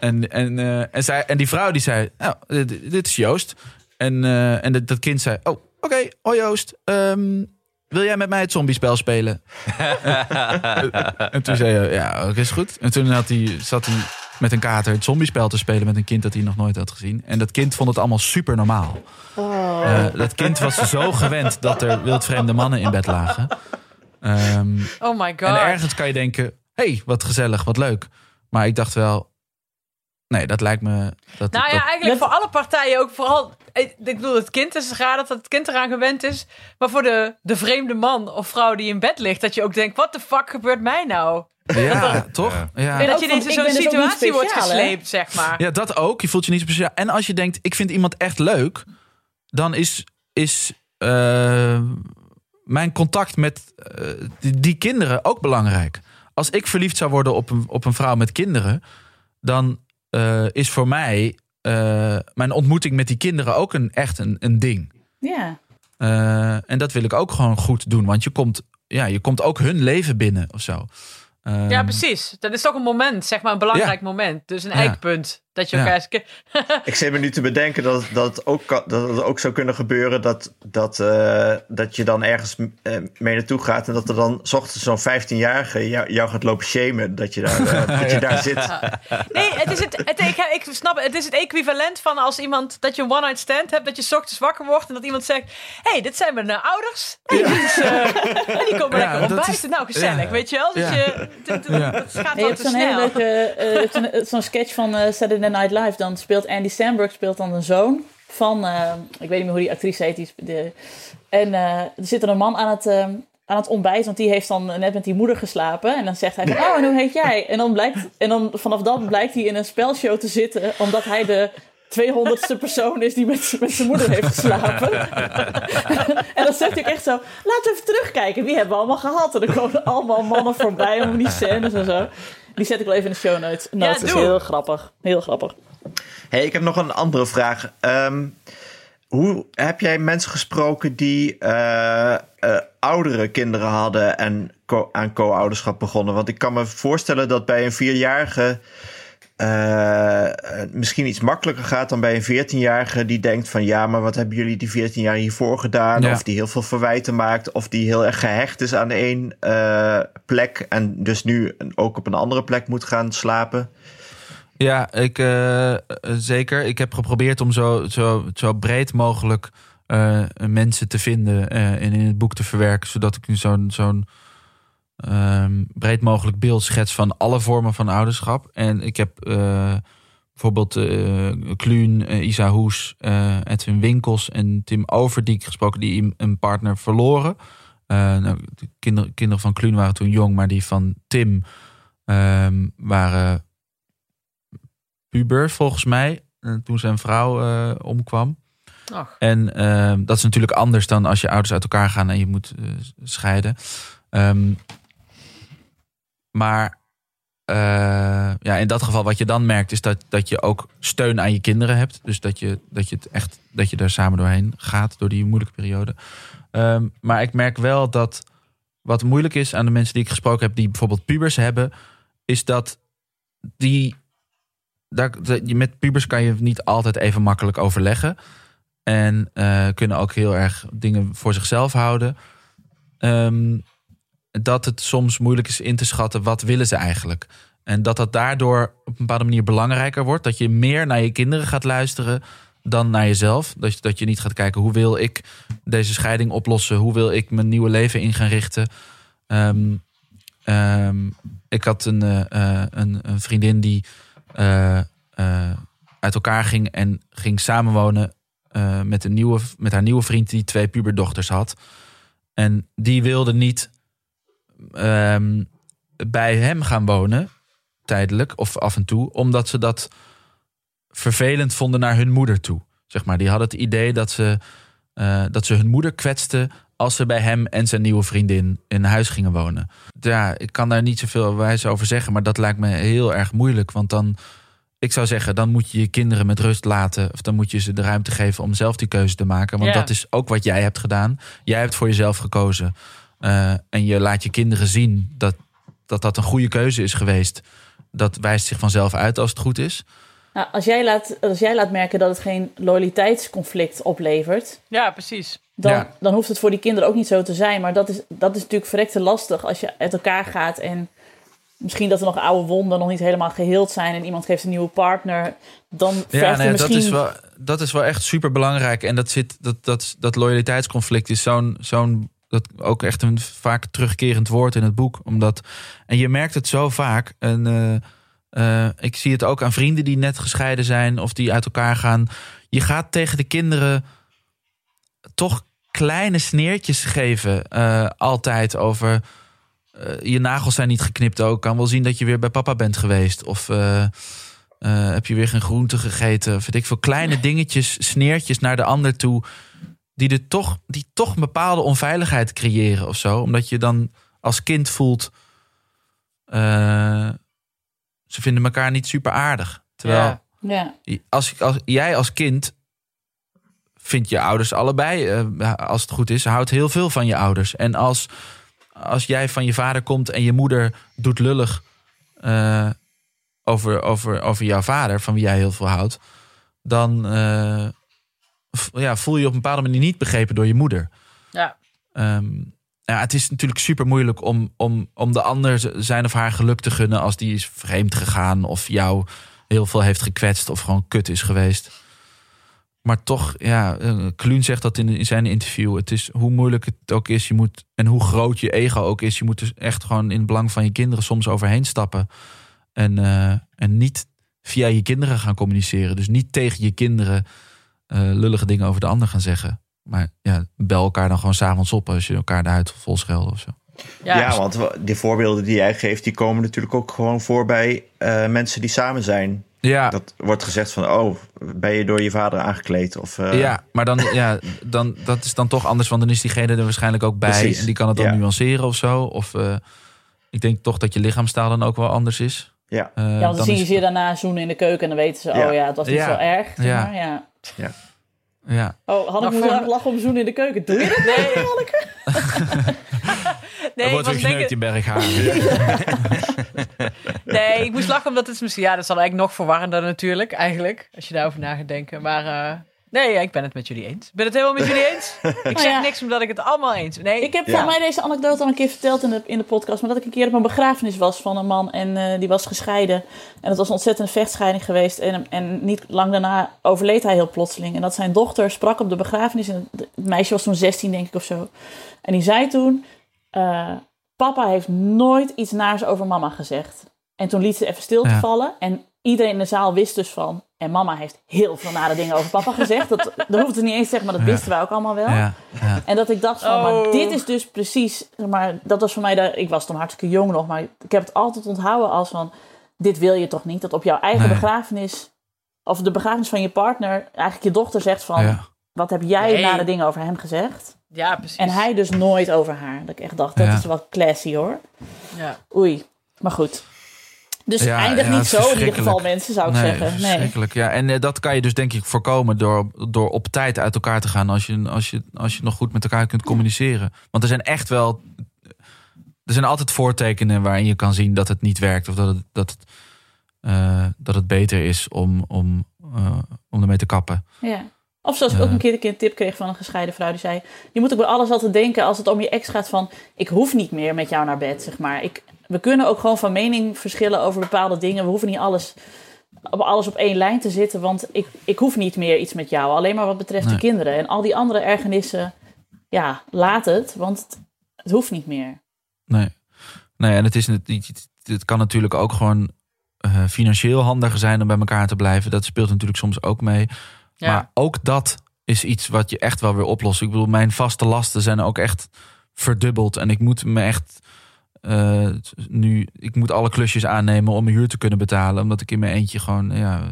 en, en, eh, en, zij, en die vrouw die zei, nou, dit, dit is Joost. En, eh, en dat, dat kind zei, oh, oké, hoi Joost. Ehm, wil jij met mij het zombiespel spelen? en toen zei hij, ja, oké, is goed. En toen had hij, zat hij met een kater het zombiespel te spelen met een kind dat hij nog nooit had gezien. En dat kind vond het allemaal super normaal. Eh, dat kind was zo gewend dat er wildvreemde mannen in bed lagen. Ehm, Oh my god. en ergens kan je denken, hey, wat gezellig, wat leuk. Maar ik dacht wel, nee, dat lijkt me... Dat, Nou ja, dat- eigenlijk voor alle partijen ook vooral. Ik bedoel, het kind is raar dat het kind eraan gewend is. Maar voor de, de vreemde man of vrouw die in bed ligt, dat je ook denkt: wat de fuck gebeurt mij nou? ja, toch? Ja. En dat je ineens in zo'n dus niet situatie wordt hè? gesleept, zeg maar. ja, dat ook. Je voelt je niet speciaal. En als je denkt, ik vind iemand echt leuk, dan is, is eh, mijn contact met eh, die, die kinderen ook belangrijk. Als ik verliefd zou worden op een, op een vrouw met kinderen, dan eh, is voor mij eh, mijn ontmoeting met die kinderen ook een, echt een, een ding. Ja. Eh, en dat wil ik ook gewoon goed doen. Want je komt, ja, je komt ook hun leven binnen of zo. Ehm, Ja, precies. Dat is toch een moment, zeg maar, een belangrijk moment. Dus een Ja. eikpunt. Dat je Ja. elkaar eens... Ik zit me nu te bedenken dat, dat, het, ook, kan- dat het ook zou kunnen gebeuren dat, dat, eh, dat je dan ergens eh, mee naartoe gaat en dat er dan 's ochtends zo'n 15-jarige jou, jou gaat lopen shamen dat je daar, eh, dat je daar zit. Nee, het is het, het, ik, ik snap het. Is het equivalent van als iemand dat je een one-night stand hebt, dat je 's ochtends wakker wordt en dat iemand zegt: Hé, hey, dit zijn mijn ouders. Is, eh, en die komen Ja, lekker dat ontbijten. is- nou, gezellig, ja. weet je wel? Dus Ja. je, dat gaat wel hebt te zo'n snel. eh, zo'n- sketch van eh, Saturday Night Live. Dan speelt Andy Samberg speelt dan een zoon van, eh, ik weet niet meer hoe die actrice heet. Die, de, en eh, er zit er een man aan het, eh, aan het ontbijt, want die heeft dan net met die moeder geslapen. En dan zegt hij van, oh, en hoe heet jij? En dan, blijkt, en dan vanaf dan blijkt hij in een spelshow te zitten, omdat hij de 200ste persoon is die met, met zijn moeder heeft geslapen. en dan zegt hij echt zo, laten we even terugkijken. Wie hebben we allemaal gehad? En dan komen allemaal mannen voorbij om die scènes en zo. Die zet ik wel even in de show notes. Ja, Dat is doe. heel grappig. Heel grappig. Hey, ik heb nog een andere vraag. Ehm, hoe heb jij mensen gesproken die eh, eh, oudere kinderen hadden en co- aan co-ouderschap begonnen? Want ik kan me voorstellen dat bij een vierjarige het misschien iets makkelijker gaat dan bij een veertienjarige die denkt van ja, maar wat hebben jullie die veertien jaar hiervoor gedaan? Ja. Of die heel veel verwijten maakt, of die heel erg gehecht is aan één eh, plek en dus nu ook op een andere plek moet gaan slapen. Ja, ik, zeker. Ik heb geprobeerd om zo, zo, zo breed mogelijk mensen te vinden en in het boek te verwerken, zodat ik nu zo'n zo'n ehm, breed mogelijk beeld schets van alle vormen van ouderschap. En ik heb eh, bijvoorbeeld eh Kluun, eh, Isa Hoes, Edwin Winkels en Tim Overdiek gesproken, die een- partner verloren. Nou, de kinderen, kinderen van Kluun waren toen jong, maar die van Tim ehm, waren pubers volgens mij. toen zijn vrouw omkwam. Ach. En ehm, dat is natuurlijk anders dan als je ouders uit elkaar gaan en je moet scheiden. Ehm, maar eh, ja, in dat geval, wat je dan merkt, is dat, dat je ook steun aan je kinderen hebt. Dus dat je, dat je het echt dat je er samen doorheen gaat door die moeilijke periode. Ehm, maar ik merk wel dat wat moeilijk is aan de mensen die ik gesproken heb, die bijvoorbeeld pubers hebben, is dat die. Daar, met pubers kan je niet altijd even makkelijk overleggen. En eh, kunnen ook heel erg dingen voor zichzelf houden. Ehm, dat het soms moeilijk is in te schatten wat willen ze eigenlijk. En dat dat daardoor op een bepaalde manier belangrijker wordt. Dat je meer naar je kinderen gaat luisteren dan naar jezelf. Dat je, dat je niet gaat kijken hoe wil ik deze scheiding oplossen. Hoe wil ik mijn nieuwe leven in gaan richten. Ehm, ehm, ik had een, eh, eh, een, een vriendin die eh, uit elkaar ging en ging samenwonen met, een nieuwe, met haar nieuwe vriend die twee puberdochters had. En die wilde niet ehm, bij hem gaan wonen, tijdelijk of af en toe, omdat ze dat vervelend vonden naar hun moeder toe. Zeg maar, die hadden het idee dat ze, eh, dat ze hun moeder kwetsten als ze bij hem en zijn nieuwe vriendin in huis gingen wonen. Ja, ik kan daar niet zoveel wijs over zeggen, maar dat lijkt me heel erg moeilijk. Want dan, ik zou zeggen, dan moet je je kinderen met rust laten. Of dan moet je ze de ruimte geven om zelf die keuze te maken. Want Ja. dat is ook wat jij hebt gedaan. Jij hebt voor jezelf gekozen. Eh, en je laat je kinderen zien dat, dat dat een goede keuze is geweest. Dat wijst zich vanzelf uit als het goed is. Nou, als, jij laat, als jij laat merken dat het geen loyaliteitsconflict oplevert, Ja, precies. dan, Ja. dan hoeft het voor die kinderen ook niet zo te zijn. Maar dat is, dat is natuurlijk verrekte lastig als je uit elkaar gaat en misschien dat er nog oude wonden nog niet helemaal geheeld zijn en iemand geeft een nieuwe partner. Dan vergt Ja, er nee, misschien... dat, is wel, dat is wel echt super belangrijk. En dat, zit, dat, dat, dat loyaliteitsconflict is zo'n, zo'n dat ook echt een vaak terugkerend woord in het boek. Omdat, en je merkt het zo vaak. En, eh, eh, ik zie het ook aan vrienden die net gescheiden zijn of die uit elkaar gaan. Je gaat tegen de kinderen toch kleine sneertjes geven. eh, altijd over. je nagels zijn niet geknipt ook. Kan wel zien dat je weer bij papa bent geweest. Of heb je weer geen groente gegeten? Of weet ik veel kleine dingetjes, sneertjes naar de ander toe. Die, er toch, die toch een bepaalde onveiligheid creëren of zo. Omdat je dan als kind voelt. eh, ze vinden elkaar niet super aardig. Terwijl Ja. Ja. als, als jij als kind vindt je ouders allebei, eh, als het goed is, houdt heel veel van je ouders. En als, als jij van je vader komt en je moeder doet lullig eh, over, over, over jouw vader, van wie jij heel veel houdt, dan ja, voel je op een bepaalde manier niet begrepen door je moeder. Ja. Ehm, ja, het is natuurlijk super moeilijk om, om, om de ander zijn of haar geluk te gunnen als die is vreemd gegaan of jou heel veel heeft gekwetst of gewoon kut is geweest. Maar toch, ja, eh, Kluun zegt dat in, in zijn interview. Het is hoe moeilijk het ook is, je moet en hoe groot je ego ook is, je moet dus echt gewoon in het belang van je kinderen soms overheen stappen. En, eh, en niet via je kinderen gaan communiceren. Dus niet tegen je kinderen lullige dingen over de ander gaan zeggen. Maar ja, bel elkaar dan gewoon s'avonds op als je elkaar de huid vol scheldt of zo. Ja, Ja, want die voorbeelden die jij geeft, die komen natuurlijk ook gewoon voor bij eh, mensen die samen zijn. Ja, Dat wordt gezegd van, oh, ben je door je vader aangekleed? Of, eh, ja maar dan, ja, dan, dat is dan toch anders, want dan is diegene er waarschijnlijk ook bij. Precies, En die kan het dan ja. nuanceren of zo. Of eh, ik denk toch dat je lichaamstaal dan ook wel anders is. Ja. Eh, Ja, want dan, zien ze je daarna zoenen in de keuken en dan weten ze, Ja. oh ja, het was niet Ja. zo erg. zeg Ja. maar, ja. Ja, Oh, Hanneke Maar moet voor- lachen om zoenen in de keuken. Doe je dat? Nee. Hanneke? nee, er ik wordt in Berghaar. nee, ik moest lachen omdat het is misschien... Ja, dat is dan eigenlijk nog verwarrender natuurlijk, eigenlijk. Als je daarover na gaat denken. Maar eh, nee, ja, ik ben het met jullie eens. Ik ben het helemaal met jullie eens. Ik zeg ja. niks omdat ik het allemaal eens Nee, Ik heb Ja. volgens mij deze anekdote al een keer verteld in de, in de podcast. Maar dat ik een keer op een begrafenis was van een man en eh, die was gescheiden. En het was een ontzettende vechtscheiding geweest. En, en niet lang daarna overleed hij heel plotseling. En dat zijn dochter sprak op de begrafenis. En het, meisje was toen 16, denk ik of zo. En die zei toen: eh, Papa heeft nooit iets naars over mama gezegd. En toen liet ze even stil te Ja. vallen. En iedereen in de zaal wist dus van. En mama heeft heel veel nare dingen over papa gezegd. Dat, dat hoeft ze niet eens te zeggen, maar dat Ja. wisten wij ook allemaal wel. Ja, ja. En dat ik dacht van, maar Oh. dit is dus precies... zeg Maar dat was voor mij, de, ik was toen hartstikke jong nog, maar ik heb het altijd onthouden als van... Dit wil je toch niet? Dat op jouw eigen Nee. begrafenis, of de begrafenis van je partner... eigenlijk je dochter zegt van, Ja. wat heb jij Nee. nare dingen over hem gezegd? Ja, precies. En hij dus nooit over haar. Dat ik echt dacht, dat Ja. is wel classy hoor. Ja. Oei, maar goed. Dus Ja, eindig ja, niet zo in ieder geval mensen, zou ik nee, zeggen. Nee. verschrikkelijk. Ja, en eh, dat kan je dus denk ik voorkomen door, door op tijd uit elkaar te gaan als je, als, je, als je nog goed met elkaar kunt communiceren. Want er zijn echt wel. Er zijn altijd voortekenen waarin je kan zien dat het niet werkt. Of dat het, dat het, eh, dat het beter is om, om, eh, om ermee te kappen. Ja. Of zoals ik ook een keer een keer een tip kreeg van een gescheiden vrouw. Die zei, je moet ook bij alles altijd denken als het om je ex gaat van... ik hoef niet meer met jou naar bed, zeg maar. Ik, we kunnen ook gewoon van mening verschillen over bepaalde dingen. We hoeven niet alles op, alles op één lijn te zitten. Want ik, ik hoef niet meer iets met jou. Alleen maar wat betreft Nee. de kinderen. En al die andere ergernissen, ja, laat het. Want het, het hoeft niet meer. Nee. Nee, en het, is, het, het- het kan natuurlijk ook gewoon eh, financieel handiger zijn om bij elkaar te blijven. Dat speelt natuurlijk soms ook mee. Maar ook dat is iets wat je echt wel weer oplost. Ik bedoel, mijn vaste lasten zijn ook echt verdubbeld. En ik moet me echt eh, nu, ik moet alle klusjes aannemen om mijn huur te kunnen betalen. Omdat ik in mijn eentje gewoon, ja,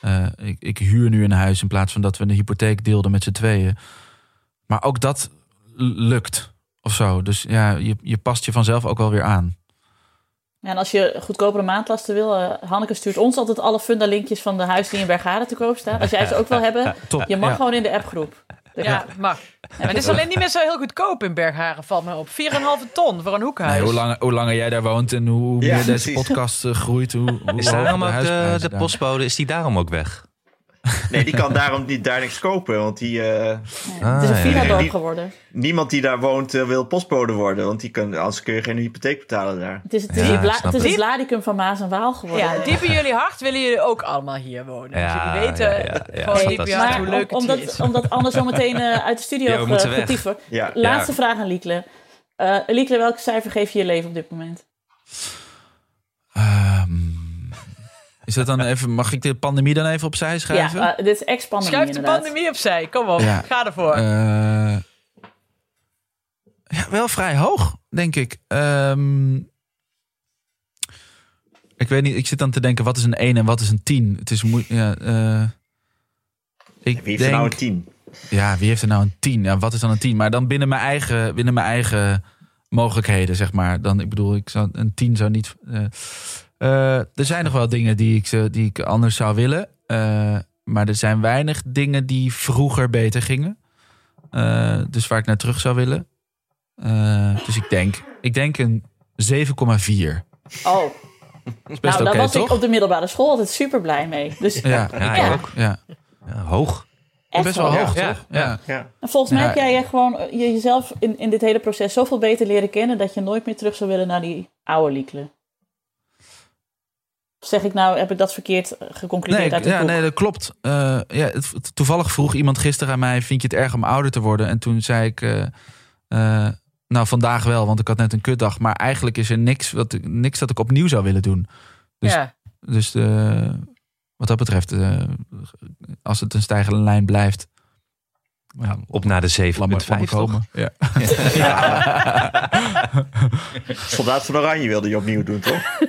eh, ik, ik huur nu een huis in plaats van dat we een hypotheek deelden met z'n tweeën. Maar ook dat lukt of zo. Dus ja, je, je past je vanzelf ook wel weer aan. En als je goedkopere maandlasten wil, eh, Hanneke stuurt ons altijd alle fundalinkjes van de huis die in Bergade te koop staan. Als jij ze ook wil hebben, Top. je mag Ja. gewoon in de appgroep. Ja, mag. Maar het is alleen niet meer zo heel goedkoop in Bergharen, valt me op. 4,5 ton voor een hoekhuis. Nee, hoe, langer, hoe langer jij daar woont en hoe Ja, meer deze precies. podcast eh, groeit, hoe, hoe Is daarom ook de, de postbode, is die daarom ook weg? Nee, die kan daarom niet daar niks kopen. Want die, eh, Ja, het is een Ah, villa-dorp ja. geworden. niemand die daar woont eh, wil postbode worden. Want die kan, anders kun je geen hypotheek betalen daar. Het is het, is Ja, het, bla- ik snap het, is het. het Ladicum van Maas en Waal geworden. Ja, diep in jullie hart willen jullie ook allemaal hier wonen. Ja, dus jullie weten ja, ja, ja, gewoon diep in je fantastisch. hart maar hoe om- leuk het omdat, is. omdat Anne zo meteen eh, uit de studio getieven. Ja. Laatste vraag aan Liekle. Eh Liekle, welk cijfer geef je je leven op dit moment? Is dat dan even, mag ik de pandemie dan even opzij schuiven? Ja, eh, dit is ex-pandemie Schuif de inderdaad. pandemie opzij. Kom op, Ja. ga ervoor. Eh, ja, wel vrij hoog, denk ik. Ehm, ik weet niet, ik zit dan te denken, wat is een 1 en wat is een 10? Het is moeilijk. Ja, eh, ik Wie heeft denk, er nou een 10? Ja, wie heeft er nou een 10? Ja, wat is dan een 10? Maar dan binnen mijn eigen, binnen mijn eigen mogelijkheden, zeg maar. Dan, ik bedoel, ik zou, een 10 zou niet. eh, eh, er zijn nog wel dingen die ik, ze- die ik anders zou willen. Eh, maar er zijn weinig dingen die vroeger beter gingen. Eh, dus waar ik naar terug zou willen. Eh, dus ik denk, ik denk een 7,4. Oh, Dat is best nou, daar was toch? ik op de middelbare school altijd super blij mee. Dus Ja, Ja, ik ik ook. Ja. Ja, hoog. echt Best wel wel. hoog, Ja, toch? ja. Ja. Ja. En volgens mij Ja. heb jij je gewoon eh, je- jezelf in, in dit hele proces zoveel beter leren kennen dat je nooit meer terug zou willen naar die oude Liekle. Zeg ik nou, heb ik dat verkeerd eh, geconcludeerd Nee, uit het ja, boek? nee, dat klopt. Eh, ja, toevallig vroeg iemand gisteren aan mij: Vind je het erg om ouder te worden? En toen zei ik: eh, Nou, vandaag wel, want ik had net een kutdag. Maar eigenlijk is er niks, wat, ik- niks dat ik opnieuw zou willen doen. dus- ja. Dus wat dat betreft, als het een stijgende lijn blijft, ja, Op naar de laat maar, 7,5 laat maar toch? komen. Ja. Soldaat van Oranje wilde je opnieuw doen, toch?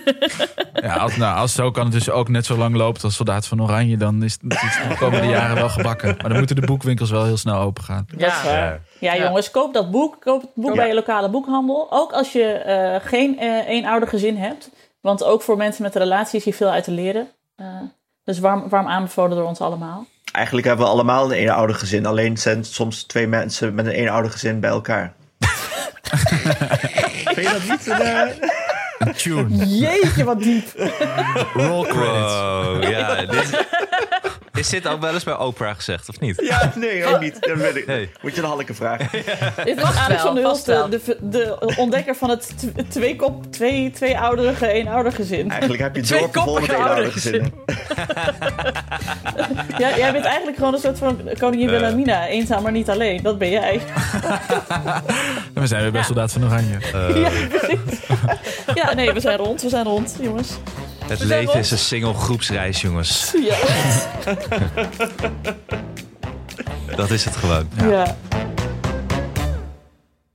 Ja, als, nou, als zo kan het dus ook net zo lang loopt als Soldaat van Oranje, dan is het, de komende jaren wel gebakken. Maar dan moeten de boekwinkels wel heel snel open gaan. Ja. Ja, Ja. jongens, koop dat boek. Koop het boek Ja. bij je lokale boekhandel. Ook als je eh, geen eh eenouder gezin hebt. Want ook voor mensen met een relatie is hier veel uit te leren. Eh, dus warm, warm aanbevolen door ons allemaal. Eigenlijk hebben we allemaal een eenouder gezin. Alleen zijn soms twee mensen met een eenouder gezin bij elkaar. Vind je dat niet? een, eh? Een tune. Jeetje, wat diep. Roll credits. Wow, ja. Dit, is dit ook wel eens bij Oprah gezegd, of niet? Ja, nee, ook niet. Dat weet ik. Nee. Moet je de Hanneke vragen. Dit is Vast Alex van Hulst, de, de, de ontdekker van het tw- twee, kop, twee, twee ouderige eenouder gezin. Eigenlijk heb je Twee dorpen vol met gezinnen. Ja, jij bent eigenlijk gewoon een soort van koningin Wilhelmina. Eenzaam, maar niet alleen. Dat ben jij. We zijn weer bij Soldaat van Oranje. Ja, precies. Ja, nee, we zijn rond. We zijn rond, jongens. Het We leven is een single groepsreis, jongens. Ja. Dat is het gewoon. ja.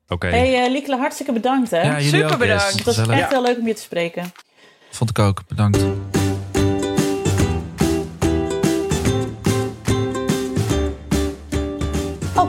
Oké. Hey eh Liekele, hartstikke bedankt hè. Ja, Super bedankt. Het was echt heel leuk om je te spreken. Vond ik ook. Bedankt.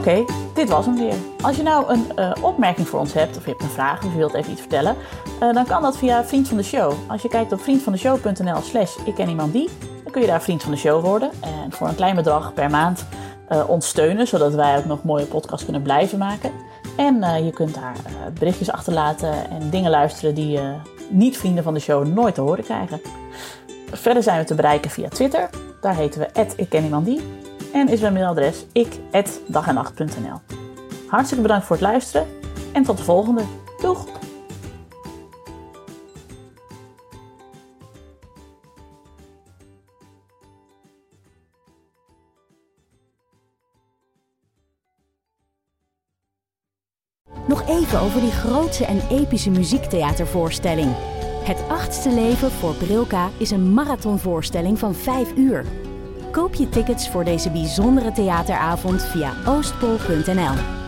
Oké, dit was hem weer. Als je nou een eh, opmerking voor ons hebt, of je hebt een vraag of je wilt even iets vertellen, eh, dan kan dat via Vriend van de Show. Als je kijkt op vriendvandeshow.nl slash ik ken iemand die, dan kun je daar vriend van de show worden. En voor een klein bedrag per maand eh, ons zodat wij ook nog mooie podcasts kunnen blijven maken. En je kunt daar berichtjes achterlaten en dingen luisteren die eh, niet-vrienden van de show nooit te horen krijgen. Verder zijn we te bereiken via Twitter. Daar heten we ik ken iemand die. En is mijn mailadres ik@dagenacht.nl. Hartstikke bedankt voor het luisteren en tot de volgende. Doeg! Nog even over die grootse en epische muziektheatervoorstelling. Het achtste leven voor Brilka is een marathonvoorstelling van 5 uur. Koop je tickets voor deze bijzondere theateravond via oostpol.nl.